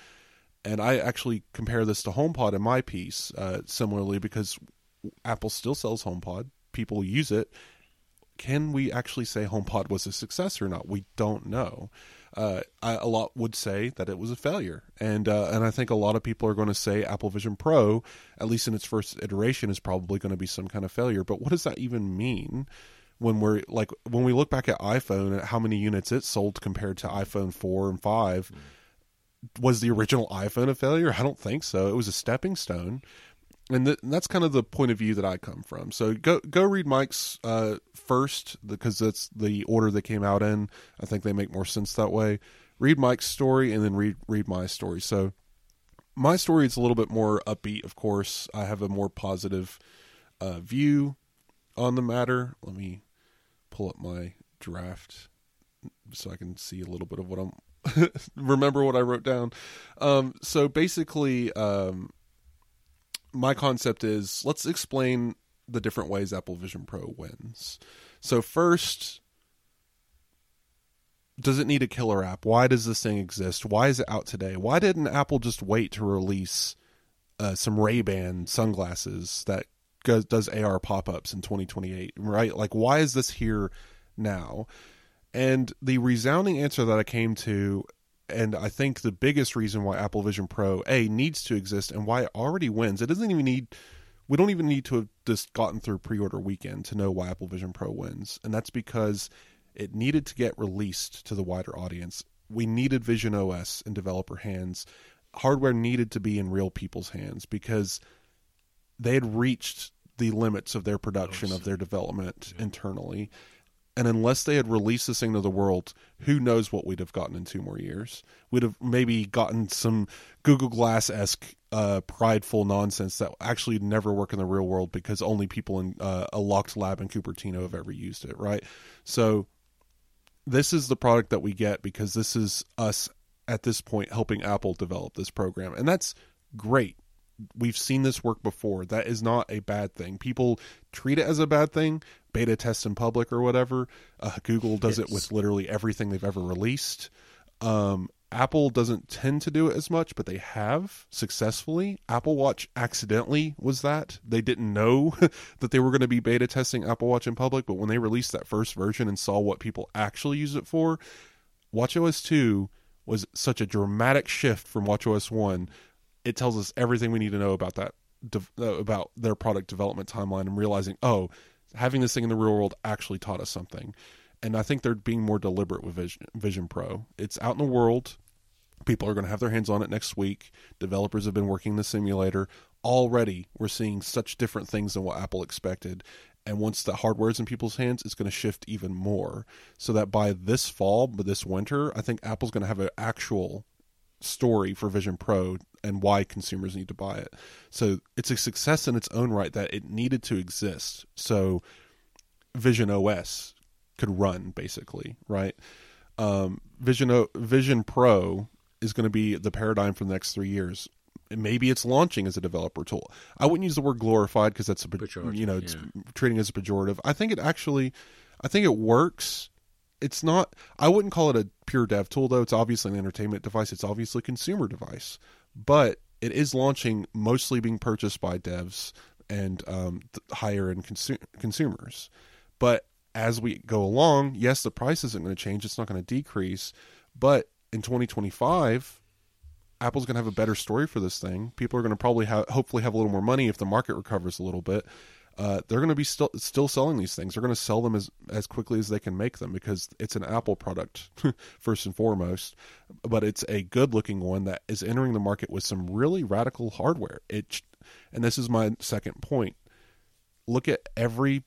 And I actually compare this to HomePod in my piece uh, similarly because Apple still sells HomePod. People use it can we actually say HomePod was a success or not? We don't know. Uh, I, a lot would say that it was a failure, and uh, and I think a lot of people are going to say Apple Vision Pro, at least in its first iteration, is probably going to be some kind of failure. But what does that even mean? When we're like when we look back at iPhone at how many units it sold compared to iPhone four and five, was the original iPhone a failure? I don't think so. It was a stepping stone and, th- and that's kind of the point of view that I come from. So go go read Mike's uh, first because that's the order they came out in. I think they make more sense that way. Read Mike's story and then read read my story. So my story is a little bit more upbeat. Of course, I have a more positive uh, view on the matter. Let me pull up my draft so I can see a little bit of what I'm remember what I wrote down. Um, so basically. Um, my concept is let's explain the different ways Apple Vision Pro wins. So first, does it need a killer app? Why does this thing exist? Why is it out today? Why didn't Apple just wait to release uh, some Ray Ban sunglasses that goes, does AR pop ups in 2028? Right? Like, why is this here now? And the resounding answer that I came to and I think the biggest reason why Apple Vision Pro A needs to exist and why it already wins, it doesn't even need we don't even need to have just gotten through pre-order weekend to know why Apple Vision Pro wins, and that's because it needed to get released to the wider audience. We needed Vision OS in developer hands. Hardware needed to be in real people's hands because they had reached the limits of their production of their development yeah. internally. And unless they had released this thing to the world, who knows what we'd have gotten in two more years? We'd have maybe gotten some Google Glass esque uh, prideful nonsense that actually never work in the real world because only people in uh, a locked lab in Cupertino have ever used it, right? So this is the product that we get because this is us at this point helping Apple develop this program, and that's great we've seen this work before. That is not a bad thing. People treat it as a bad thing, beta test in public or whatever. Uh, Google does yes. it with literally everything they've ever released. Um, Apple doesn't tend to do it as much, but they have successfully. Apple Watch accidentally was that. They didn't know that they were going to be beta testing Apple Watch in public, but when they released that first version and saw what people actually use it for, WatchOS 2 was such a dramatic shift from WatchOS 1 it tells us everything we need to know about that uh, about their product development timeline and realizing oh having this thing in the real world actually taught us something. And i think they're being more deliberate with vision, vision pro. It's out in the world. People are going to have their hands on it next week. Developers have been working the simulator. Already we're seeing such different things than what apple expected. And once the hardware is in people's hands it's going to shift even more. So that by this fall but this winter i think apple's going to have an actual story for Vision Pro and why consumers need to buy it. So it's a success in its own right that it needed to exist. So Vision OS could run basically, right? Um, Vision o- Vision Pro is going to be the paradigm for the next three years. maybe it's launching as a developer tool. I wouldn't use the word glorified because that's a pejorative, you know it's yeah. treating as a pejorative. I think it actually, I think it works it's not I wouldn't call it a pure dev tool though. It's obviously an entertainment device. It's obviously a consumer device, but it is launching mostly being purchased by devs and um, higher end consu- consumers. But as we go along, yes, the price isn't going to change. It's not going to decrease. But in 2025, Apple's going to have a better story for this thing. People are going to probably have, hopefully have a little more money if the market recovers a little bit uh, they're going to be still still selling these things. They're going to sell them as as quickly as they can make them because it's an Apple product first and foremost, but it's a good looking one that is entering the market with some really radical hardware. It and this is my second point. Look at every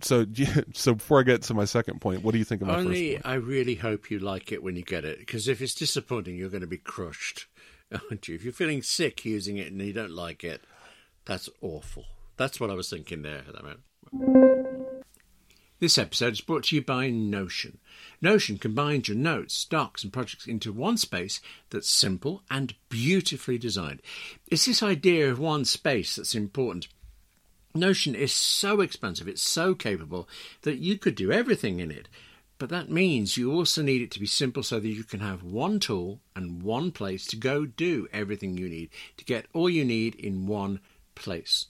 so so before I get to my second point, what do you think of my Only, first point? I really hope you like it when you get it because if it's disappointing, you're going to be crushed, aren't you? If you're feeling sick using it and you don't like it, that's awful. That's what I was thinking there at that moment. This episode is brought to you by Notion. Notion combines your notes, docs, and projects into one space that's simple and beautifully designed. It's this idea of one space that's important. Notion is so expansive, it's so capable that you could do everything in it. But that means you also need it to be simple so that you can have one tool and one place to go do everything you need, to get all you need in one place.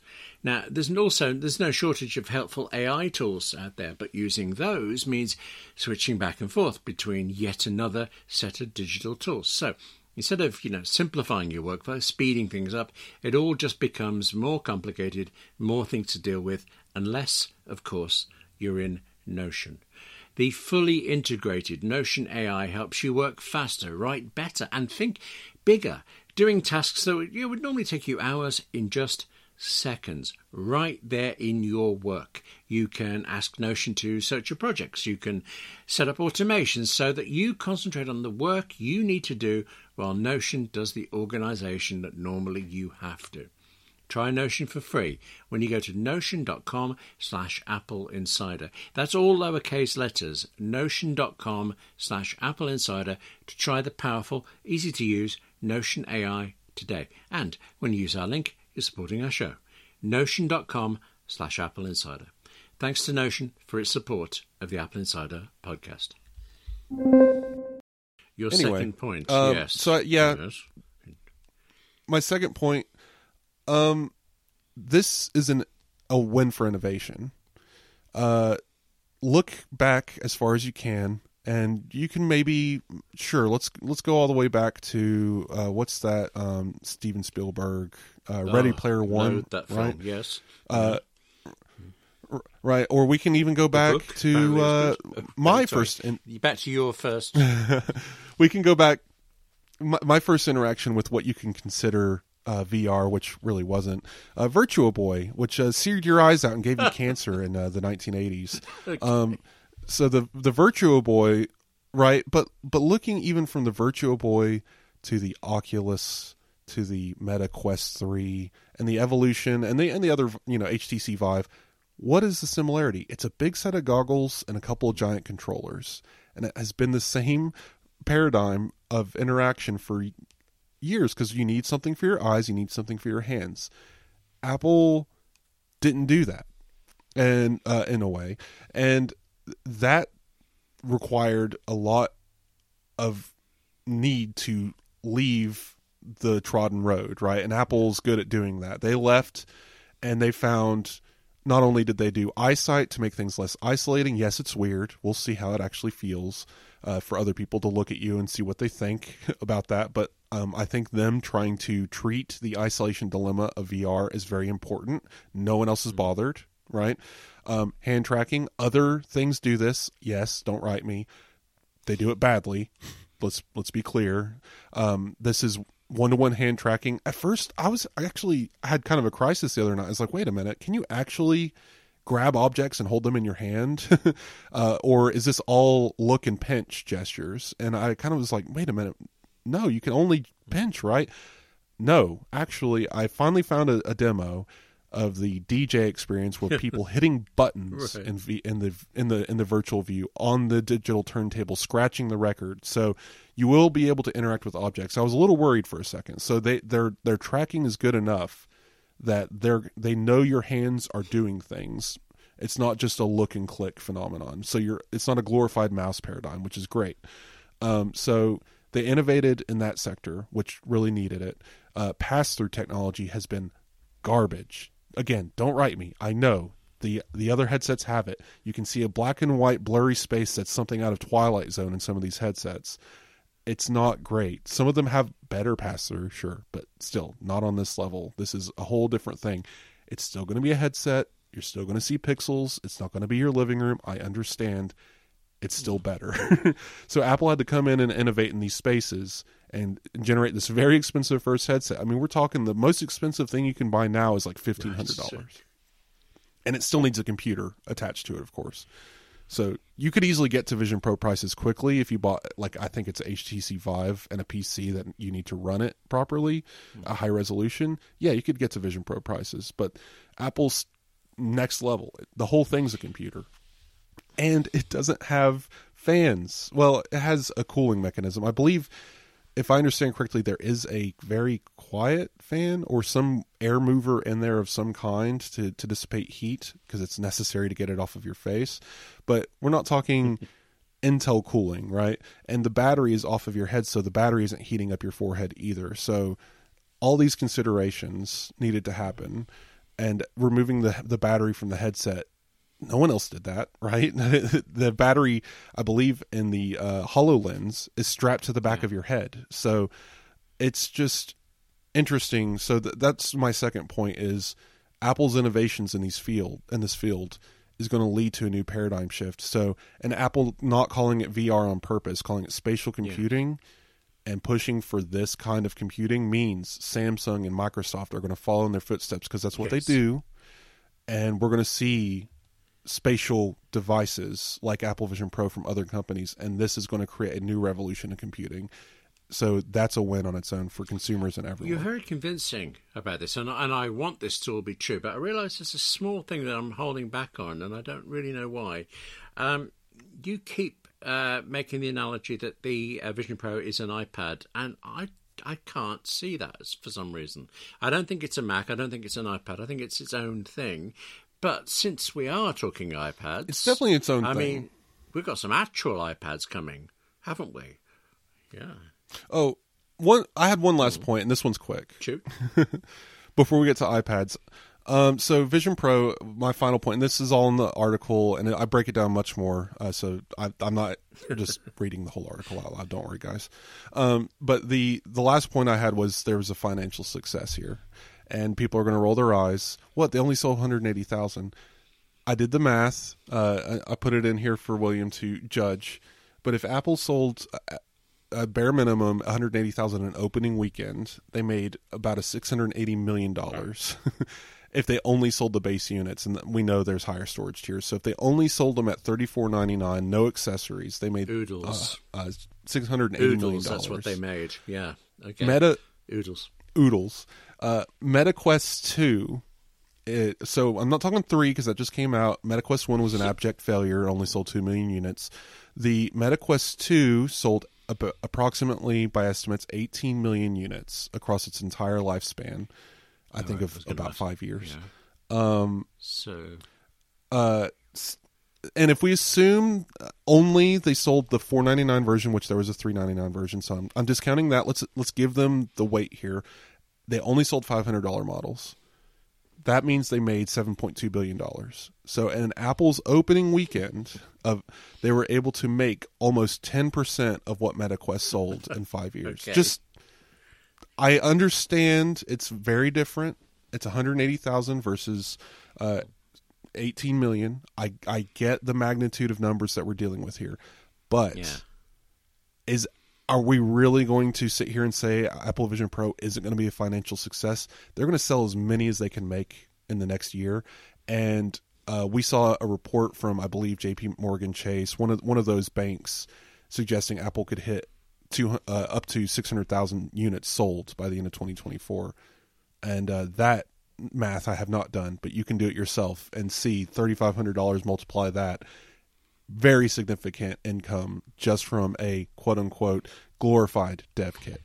Now, there's also there's no shortage of helpful AI tools out there, but using those means switching back and forth between yet another set of digital tools. So instead of you know simplifying your workflow, speeding things up, it all just becomes more complicated, more things to deal with, unless, of course, you're in Notion. The fully integrated Notion AI helps you work faster, write better, and think bigger, doing tasks that would normally take you hours in just seconds right there in your work. You can ask Notion to search your projects. You can set up automations so that you concentrate on the work you need to do while Notion does the organization that normally you have to. Try Notion for free when you go to notion.com slash Apple Insider. That's all lowercase letters, notion.com slash Apple Insider to try the powerful, easy to use Notion AI today. And when you use our link, is supporting our show. Notion.com slash Apple Insider. Thanks to Notion for its support of the Apple Insider podcast. Your anyway, second point, um, yes. So yeah, yes. my second point. Um, this is an a win for innovation. Uh, look back as far as you can, and you can maybe sure let's let's go all the way back to uh, what's that um, Steven Spielberg uh, Ready Oh, Player One, that film, right? Yes. Uh, r- right, or we can even go back book, to uh, my first. In- Back to your first. we can go back. My, my first interaction with what you can consider uh, VR, which really wasn't uh, Virtual Boy, which uh, seared your eyes out and gave you cancer in uh, the 1980s. Um, so the the Virtual Boy, right? But but looking even from the Virtual Boy to the Oculus to the Meta Quest 3 and the evolution and the and the other you know HTC Vive, what is the similarity? It's a big set of goggles and a couple of giant controllers, and it has been the same paradigm of interaction for years because you need something for your eyes, you need something for your hands. Apple didn't do that, and uh, in a way, and that required a lot of need to leave the trodden road, right? And Apple's good at doing that. They left and they found not only did they do eyesight to make things less isolating, yes, it's weird. We'll see how it actually feels uh, for other people to look at you and see what they think about that. But um, I think them trying to treat the isolation dilemma of VR is very important. No one else is bothered, right? Um, hand tracking, other things do this. Yes, don't write me. They do it badly. Let's let's be clear. Um, this is one to one hand tracking. At first, I was I actually had kind of a crisis the other night. I was like, wait a minute, can you actually grab objects and hold them in your hand, uh, or is this all look and pinch gestures? And I kind of was like, wait a minute, no, you can only pinch, right? No, actually, I finally found a, a demo of the DJ experience where people hitting buttons Right. in, v, in the in the in the virtual view on the digital turntable, scratching the record. So you will be able to interact with objects. I was a little worried for a second. So they their their tracking is good enough that they're they know your hands are doing things. It's not just a look and click phenomenon. So you're it's not a glorified mouse paradigm, which is great. Um, so they innovated in that sector, which really needed it. Uh, pass through technology has been garbage. Again, don't write me. I know the the other headsets have it. You can see a black and white blurry space that's something out of Twilight Zone in some of these headsets. It's not great. Some of them have better pass through, sure, but still not on this level. This is a whole different thing. It's still going to be a headset. You're still going to see pixels. It's not going to be your living room. I understand. It's still better. so Apple had to come in and innovate in these spaces and generate this very expensive first headset. I mean, we're talking the most expensive thing you can buy now is like fifteen hundred dollars, and it still needs a computer attached to it, of course. So you could easily get to Vision Pro prices quickly if you bought like I think it's HTC Vive and a PC that you need to run it properly, a high resolution. Yeah, you could get to Vision Pro prices, but Apple's next level. The whole thing's a computer. And it doesn't have fans. Well, it has a cooling mechanism. I believe if I understand correctly, there is a very quiet fan or some air mover in there of some kind to, to dissipate heat because it's necessary to get it off of your face. But we're not talking Intel cooling, right? And the battery is off of your head, so the battery isn't heating up your forehead either. So all these considerations needed to happen. And removing the the battery from the headset no one else did that, right? the battery, I believe, in the uh, HoloLens is strapped to the back of your head. So it's just interesting. So th- that's my second point is Apple's innovations in these field in this field is going to lead to a new paradigm shift. So, and Apple not calling it VR on purpose, calling it spatial computing. And pushing for this kind of computing means Samsung and Microsoft are going to follow in their footsteps because that's what Yes. they do. And we're going to see spatial devices like Apple Vision Pro from other companies, and this is going to create a new revolution in computing. So that's a win on its own for consumers and everyone. You're very convincing about this, and, and I want this to all be true, but I realise there's a small thing that I'm holding back on, and I don't really know why. Um, you keep uh, making the analogy that the uh, Vision Pro is an iPad, and I I can't see that for some reason. I don't think it's a Mac. I don't think it's an iPad. I think it's its own thing. But since we are talking iPads, It's definitely its own thing. I thing. mean, we've got some actual iPads coming, haven't we? Yeah. oh, one. I had one last point, and this one's quick. Shoot. before we get to iPads. Um, so Vision Pro, my final point, and this is all in the article, and I break it down much more. Uh, so I, I'm not just reading the whole article out loud. Don't worry, guys. Um, but the the last point I had was there was a financial success here, and people are going to roll their eyes. What? They only sold 180,000. I did the math. Uh, I, I put it in here for William to judge. But if Apple sold a, a bare minimum 180,000 an opening weekend, they made about a 680 million dollars. if they only sold the base units, and we know there's higher storage tiers. So if they only sold them at thirty four ninety nine, no accessories, they made Oodles. uh, uh, six hundred eighty million dollars. that's what they made. Yeah. Okay. Meta Oodles. oodles. Uh, MetaQuest two. It, so I'm not talking three because that just came out. MetaQuest one was an abject failure, only sold two million units. The MetaQuest two sold ab- approximately, by estimates, 18 million units across its entire lifespan. I think of about ask- five years. Yeah. Um, So uh, and if we assume only they sold the 499 version, which there was a 399 version, so I'm, I'm discounting that. Let's let's give them the weight here. They only sold $500 models. That means they made 7.2 billion dollars. So in Apple's opening weekend of they were able to make almost 10% of what MetaQuest sold in 5 years. Okay. Just I understand it's very different. It's 180,000 versus uh, 18 million. I I get the magnitude of numbers that we're dealing with here. But yeah. is are we really going to sit here and say Apple Vision Pro isn't going to be a financial success? They're going to sell as many as they can make in the next year, and uh, we saw a report from I believe J.P. Morgan Chase, one of one of those banks, suggesting Apple could hit two uh, up to six hundred thousand units sold by the end of twenty twenty four, and uh, that math I have not done, but you can do it yourself and see thirty five hundred dollars multiply that very significant income just from a quote unquote glorified dev kit.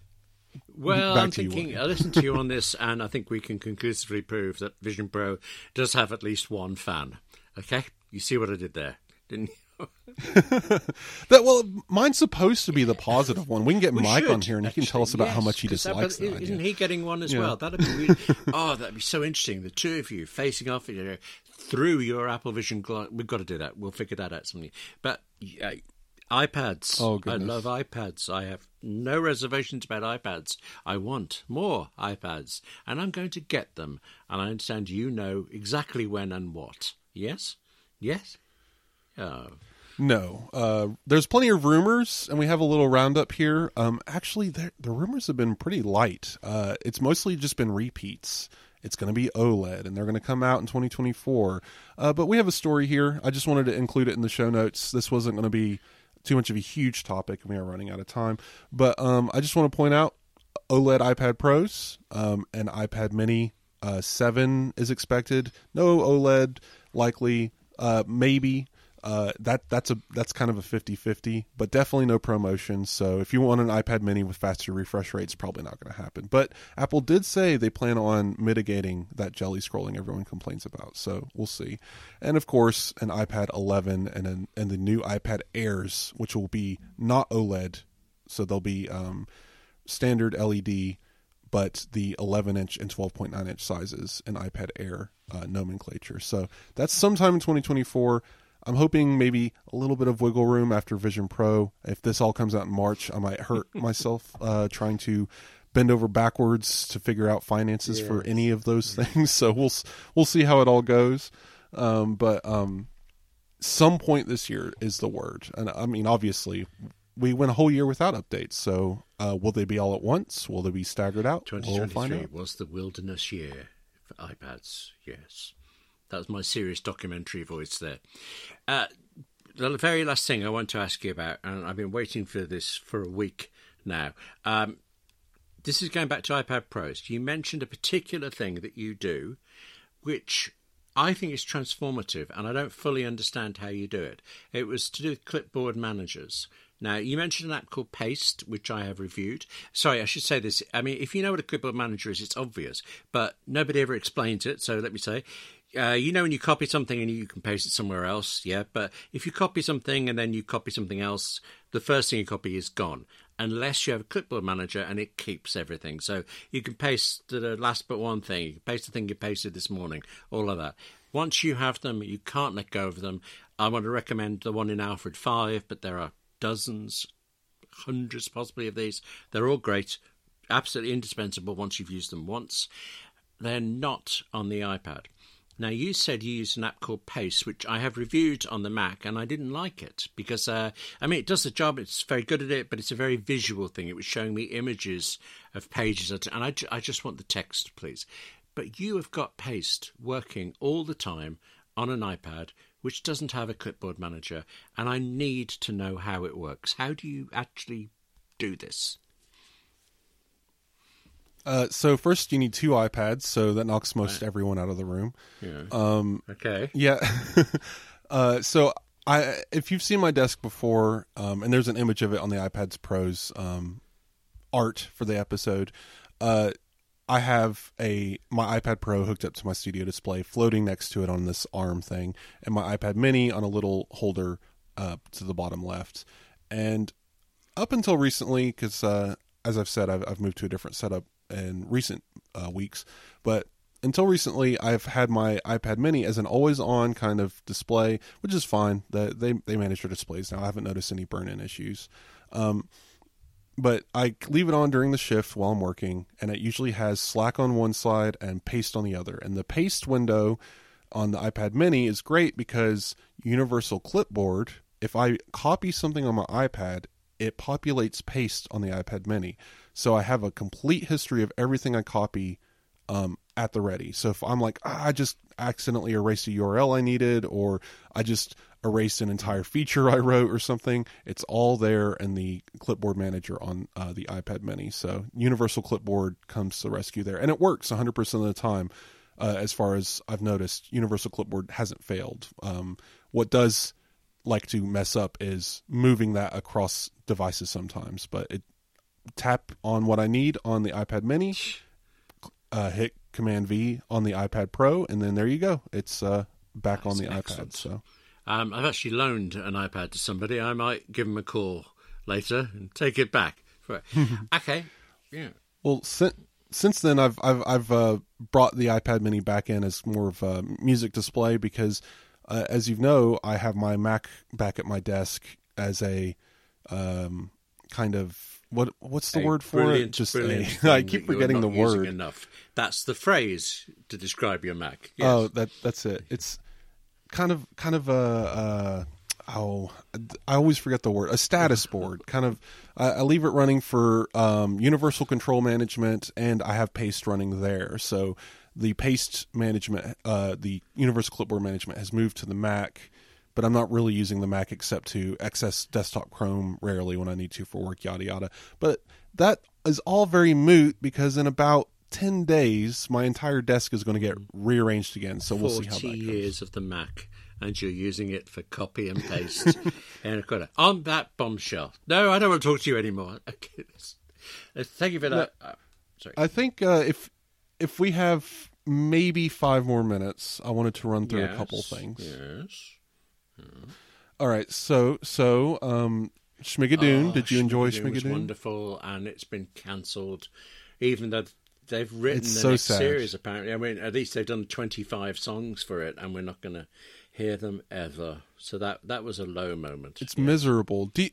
Well, Back I'm to you, thinking. I listened to you on this, and I think we can conclusively prove that Vision Pro does have at least one fan. Okay, you see what I did there, didn't you? That well, mine's supposed to be the positive one. We can get We Mike on here and he can tell us about how yes, much he that- dislikes but that Isn't idea. he getting one as Yeah. well? That'd be really, oh, that'd be so interesting. The two of you facing off you know, through your Apple Vision. Gla- We've got to do that. We'll figure that out someday. But uh, iPads. Oh, I love iPads. I have no reservations about iPads. I want more iPads, and I'm going to get them. And I understand you know exactly when and what. Yes. Yes. Oh. No, uh, there's plenty of rumors, and we have a little roundup here. Um, actually, the the rumors have been pretty light. Uh, it's mostly just been repeats. It's going to be OLED, and they're going to come out in 2024. Uh, but we have a story here. I just wanted to include it in the show notes. This wasn't going to be too much of a huge topic, and we are running out of time. But um, I just want to point out OLED iPad Pros um, and iPad Mini uh, 7 is expected. No OLED, likely, uh, maybe. Uh, that that's a that's kind of a 50-50, but definitely no promotion. So if you want an iPad Mini with faster refresh rates, probably not going to happen. But Apple did say they plan on mitigating that jelly scrolling everyone complains about. So we'll see. And of course, an iPad 11 and an, and the new iPad Airs, which will be not OLED, so they'll be um, standard LED, but the 11 inch and 12.9 inch sizes in iPad Air uh, nomenclature. So that's sometime in 2024. I'm hoping maybe a little bit of wiggle room after Vision Pro. If this all comes out in March, I might hurt myself uh, trying to bend over backwards to figure out finances for any of those things. So we'll we'll see how it all goes. Um, but um, some point this year is the word, and I mean obviously we went a whole year without updates. So uh, will they be all at once? Will they be staggered out? We'll 2023 was the wilderness year for iPads. Yes, that was my serious documentary voice there. Uh, the very last thing I want to ask you about, and I've been waiting for this for a week now. Um, this is going back to iPad Pros. You mentioned a particular thing that you do, which I think is transformative, and I don't fully understand how you do it. It was to do with clipboard managers. Now, you mentioned an app called Paste, which I have reviewed. Sorry, I should say this. I mean, if you know what a clipboard manager is, it's obvious, but nobody ever explains it. So let me say, uh, you know, when you copy something and you can paste it somewhere else, yeah. But if you copy something and then you copy something else, the first thing you copy is gone, unless you have a clipboard manager and it keeps everything. So you can paste the last but one thing, you can paste the thing you pasted this morning, all of that. Once you have them, you can't let go of them. I want to recommend the one in Alfred 5, but there are dozens, hundreds possibly of these. They're all great, absolutely indispensable once you've used them once. they're not on the iPad. Now, you said you used an app called Paste, which I have reviewed on the Mac, and I didn't like it because, uh, I mean, it does the job, it's very good at it, but it's a very visual thing. It was showing me images of pages, and I, I just want the text, please. But you have got Paste working all the time on an iPad, which doesn't have a clipboard manager, and I need to know how it works. How do you actually do this? Uh, so first, you need two iPads, so that knocks most right. everyone out of the room. Yeah. Um, okay. Yeah. uh, so I, if you've seen my desk before, um, and there's an image of it on the iPad's Pros um, art for the episode. Uh, I have a my iPad Pro hooked up to my studio display, floating next to it on this arm thing, and my iPad Mini on a little holder uh, to the bottom left. And up until recently, because uh, as I've said, I've, I've moved to a different setup in recent uh, weeks, but until recently, I've had my iPad Mini as an always-on kind of display, which is fine. That they they manage their displays now. I haven't noticed any burn-in issues. Um, but I leave it on during the shift while I'm working, and it usually has Slack on one side and Paste on the other. And the Paste window on the iPad Mini is great because Universal Clipboard. If I copy something on my iPad, it populates Paste on the iPad Mini. So I have a complete history of everything I copy um, at the ready. So if I'm like, ah, I just accidentally erased a URL I needed, or I just erased an entire feature I wrote or something, it's all there in the clipboard manager on uh, the iPad mini. So Universal Clipboard comes to the rescue there. And it works 100% of the time. Uh, as far as I've noticed, Universal Clipboard hasn't failed. Um, what does like to mess up is moving that across devices sometimes, but it tap on what I need on the iPad Mini, uh, hit Command V on the iPad Pro, and then there you go. It's uh, back That's on the excellent. iPad. So um, I've actually loaned an iPad to somebody. I might give them a call later and take it back. okay, yeah. Well, since since then, I've I've I've uh, brought the iPad Mini back in as more of a music display because, uh, as you know, I have my Mac back at my desk as a um, kind of what what's the a word for it? Just a, I keep forgetting the word. Enough. That's the phrase to describe your Mac. Yes. Oh, that that's it. It's kind of kind of a. oh, I always forget the word. A status board, kind of. I, I leave it running for um, Universal Control Management, and I have Paste running there. So the Paste management, uh, the Universal Clipboard Management, has moved to the Mac but I'm not really using the Mac except to access desktop Chrome rarely when I need to for work, yada yada. But that is all very moot because in about 10 days, my entire desk is going to get rearranged again. So we'll see how that goes. years of the Mac, and you're using it for copy and paste. and on that bombshell. No, I don't want to talk to you anymore. Uh, thank you for that. No, uh, sorry. I think uh, if if we have maybe five more minutes, I wanted to run through yes, a couple things. Yes. All right, so so um, Schmigadoon. Oh, did you enjoy Schmigadoon? wonderful, and it's been cancelled, even though they've written it's the so next sad. series. Apparently, I mean, at least they've done twenty-five songs for it, and we're not going to hear them ever. So that that was a low moment. It's yeah. miserable. Do you,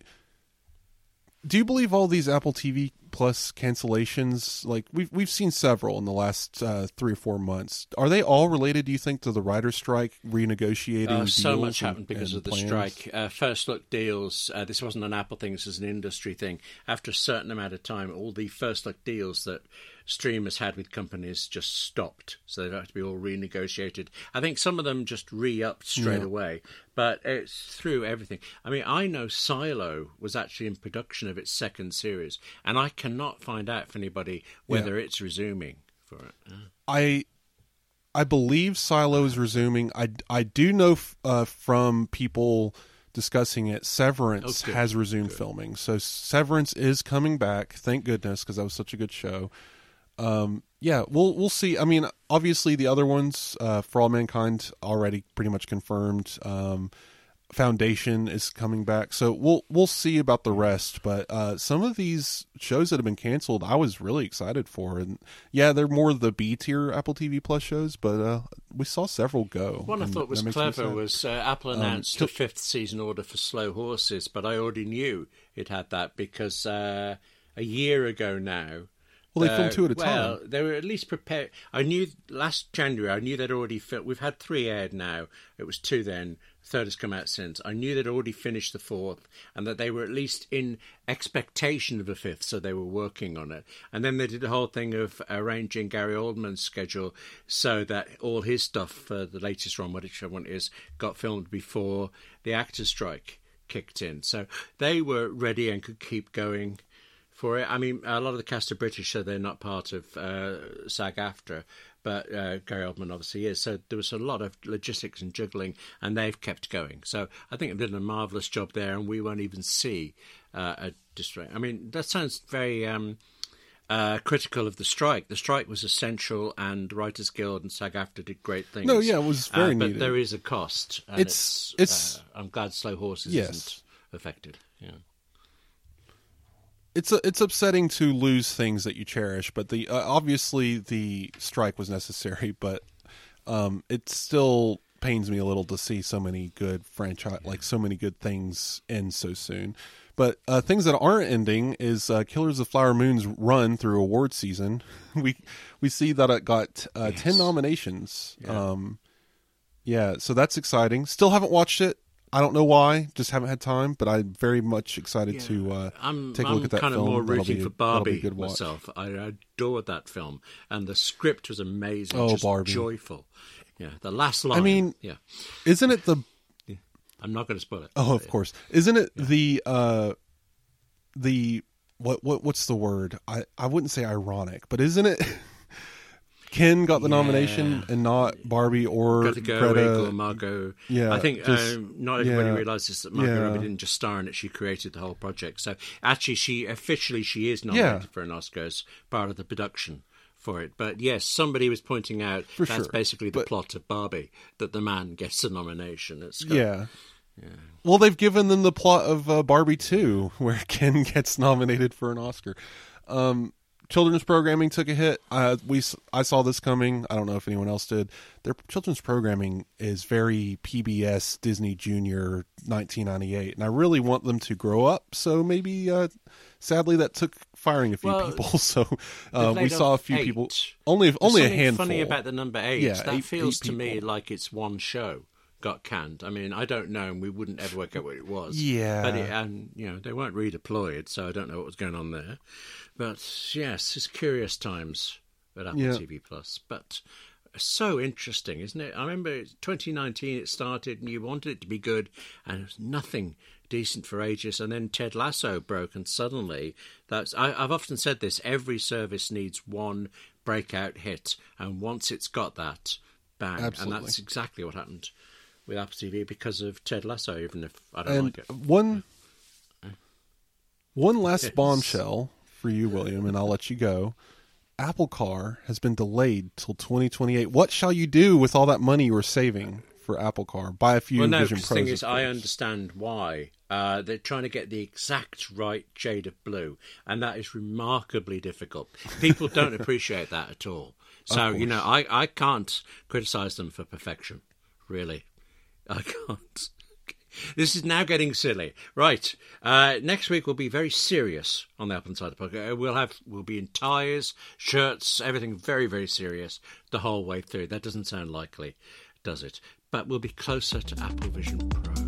do you believe all these Apple TV Plus cancellations? Like we've we've seen several in the last uh, three or four months. Are they all related? Do you think to the writer strike renegotiating? Uh, so much happened because of the plans? strike. Uh, first look deals. Uh, this wasn't an Apple thing. This is an industry thing. After a certain amount of time, all the first look deals that streamers had with companies just stopped, so they've had to be all renegotiated. I think some of them just re-upped straight yeah. away, but it's through everything. I mean, I know Silo was actually in production of its second series, and I cannot find out for anybody whether yeah. it's resuming for it. I I believe Silo is resuming. I I do know f- uh, from people discussing it, Severance oh, has resumed good. filming. So Severance is coming back. Thank goodness, because that was such a good show um, yeah, we'll we'll see. I mean, obviously the other ones, uh, for all mankind, already pretty much confirmed. Um, Foundation is coming back, so we'll we'll see about the rest. But uh, some of these shows that have been canceled, I was really excited for, and yeah, they're more the B tier Apple TV Plus shows, but uh, we saw several go. One I thought was clever was uh, Apple um, announced um, a fifth season order for Slow Horses, but I already knew it had that because uh, a year ago now Well, they film two at a well, time. they were at least prepared. I knew last January. I knew they'd already filmed. We've had three aired now. It was two then. Third has come out since. I knew they'd already finished the fourth, and that they were at least in expectation of a fifth, so they were working on it. And then they did the whole thing of arranging Gary Oldman's schedule so that all his stuff for the latest run, whichever one it is, got filmed before the actors' strike kicked in. So they were ready and could keep going for it. I mean, a lot of the cast are British, so they're not part of uh, SAG-AFTRA, but uh, Gary Oldman obviously is. So there was a lot of logistics and juggling, and they've kept going. So I think they've done a marvelous job there, and we won't even see uh, a distract. I mean, that sounds very. Um, uh, critical of the strike. The strike was essential, and Writers Guild and SAG-AFTRA did great things. No, yeah, it was very uh, but needed. there is a cost. And It's- it's. it's- uh, I'm glad Slow Horses Yes. isn't affected. Yeah. It's it's upsetting to lose things that you cherish, but the uh, obviously the strike was necessary, but um, it still pains me a little to see so many good franchise, like so many good things end so soon. But uh, things that aren't ending is uh, Killers of Flower Moon's run through award season. we we see that it got uh, ten nominations. Yeah. Um, yeah, so that's exciting. Still haven't watched it. I don't know why. Just haven't had time. But I'm very much excited to uh, I'm, take a I'm look at that film. I'm kind of more rooting be for that'll be a Barbie good watch. myself. I adored that film, and the script was amazing. Oh, just Barbie. joyful. Yeah, the last line. I mean- yeah, Isn't it the? I'm not going to spoil it. Oh, of course. Isn't it the? uh The what? What? What's the word? I I wouldn't say ironic, but isn't it? Ken got the nomination and not Barbie or Greta or Margot. Yeah, I think just- um, not everybody yeah, realizes that Margot yeah. Robbie didn't just star in it; she created the whole project. So actually, she officially she is nominated Yeah. for an Oscar as part of the production for it. But yes, somebody was pointing out For that's sure. basically the But- plot of Barbie that the man gets the nomination. It's got- Yeah. Well, they've given them the plot of uh, Barbie 2, where Ken gets nominated for an Oscar. Um, children's programming took a hit. Uh, we I saw this coming. I don't know if anyone else did. Their children's programming is very PBS Disney Junior 1998, and I really want them to grow up. So maybe, uh, sadly, that took firing a few Well, people. So uh, we saw a few eight. people. Only There's only a handful. Funny about the number eight. Yeah, that eight- feels eight to me like it's one show got canned. I mean, I don't know, and we wouldn't ever work out what it was. Yeah. but it, and you know they weren't redeployed, so I don't know what was going on there. But yes, it's curious times at Apple Yeah. TV Plus, but. So interesting, isn't it? I remember 2019 it started and you wanted it to be good, and it was nothing decent for ages. And then Ted Lasso broke, and suddenly that's. I, I've often said this: every service needs one breakout hit, and once it's got that, bang, Absolutely. and that's exactly what happened with Apple TV because of Ted Lasso. Even if I don't and like it, one one last bombshell for you, William, and I'll let you go. Apple Car has been delayed till 2028. What shall you do with all that money you were saving for Apple Car? Buy a few well, no. Vision The thing is, I understand why. Uh, they're trying to get the exact right shade of blue, and that is remarkably difficult. People don't appreciate that at all. So you know, I, I can't criticize them for perfection. Really, I can't. This is now getting silly. Right. Uh, next week we'll be very serious on the AppleInsider podcast. Uh, We'll have we'll be in ties, shirts, everything very very serious the whole way through. That doesn't sound likely, does it? But we'll be closer to Apple Vision Pro.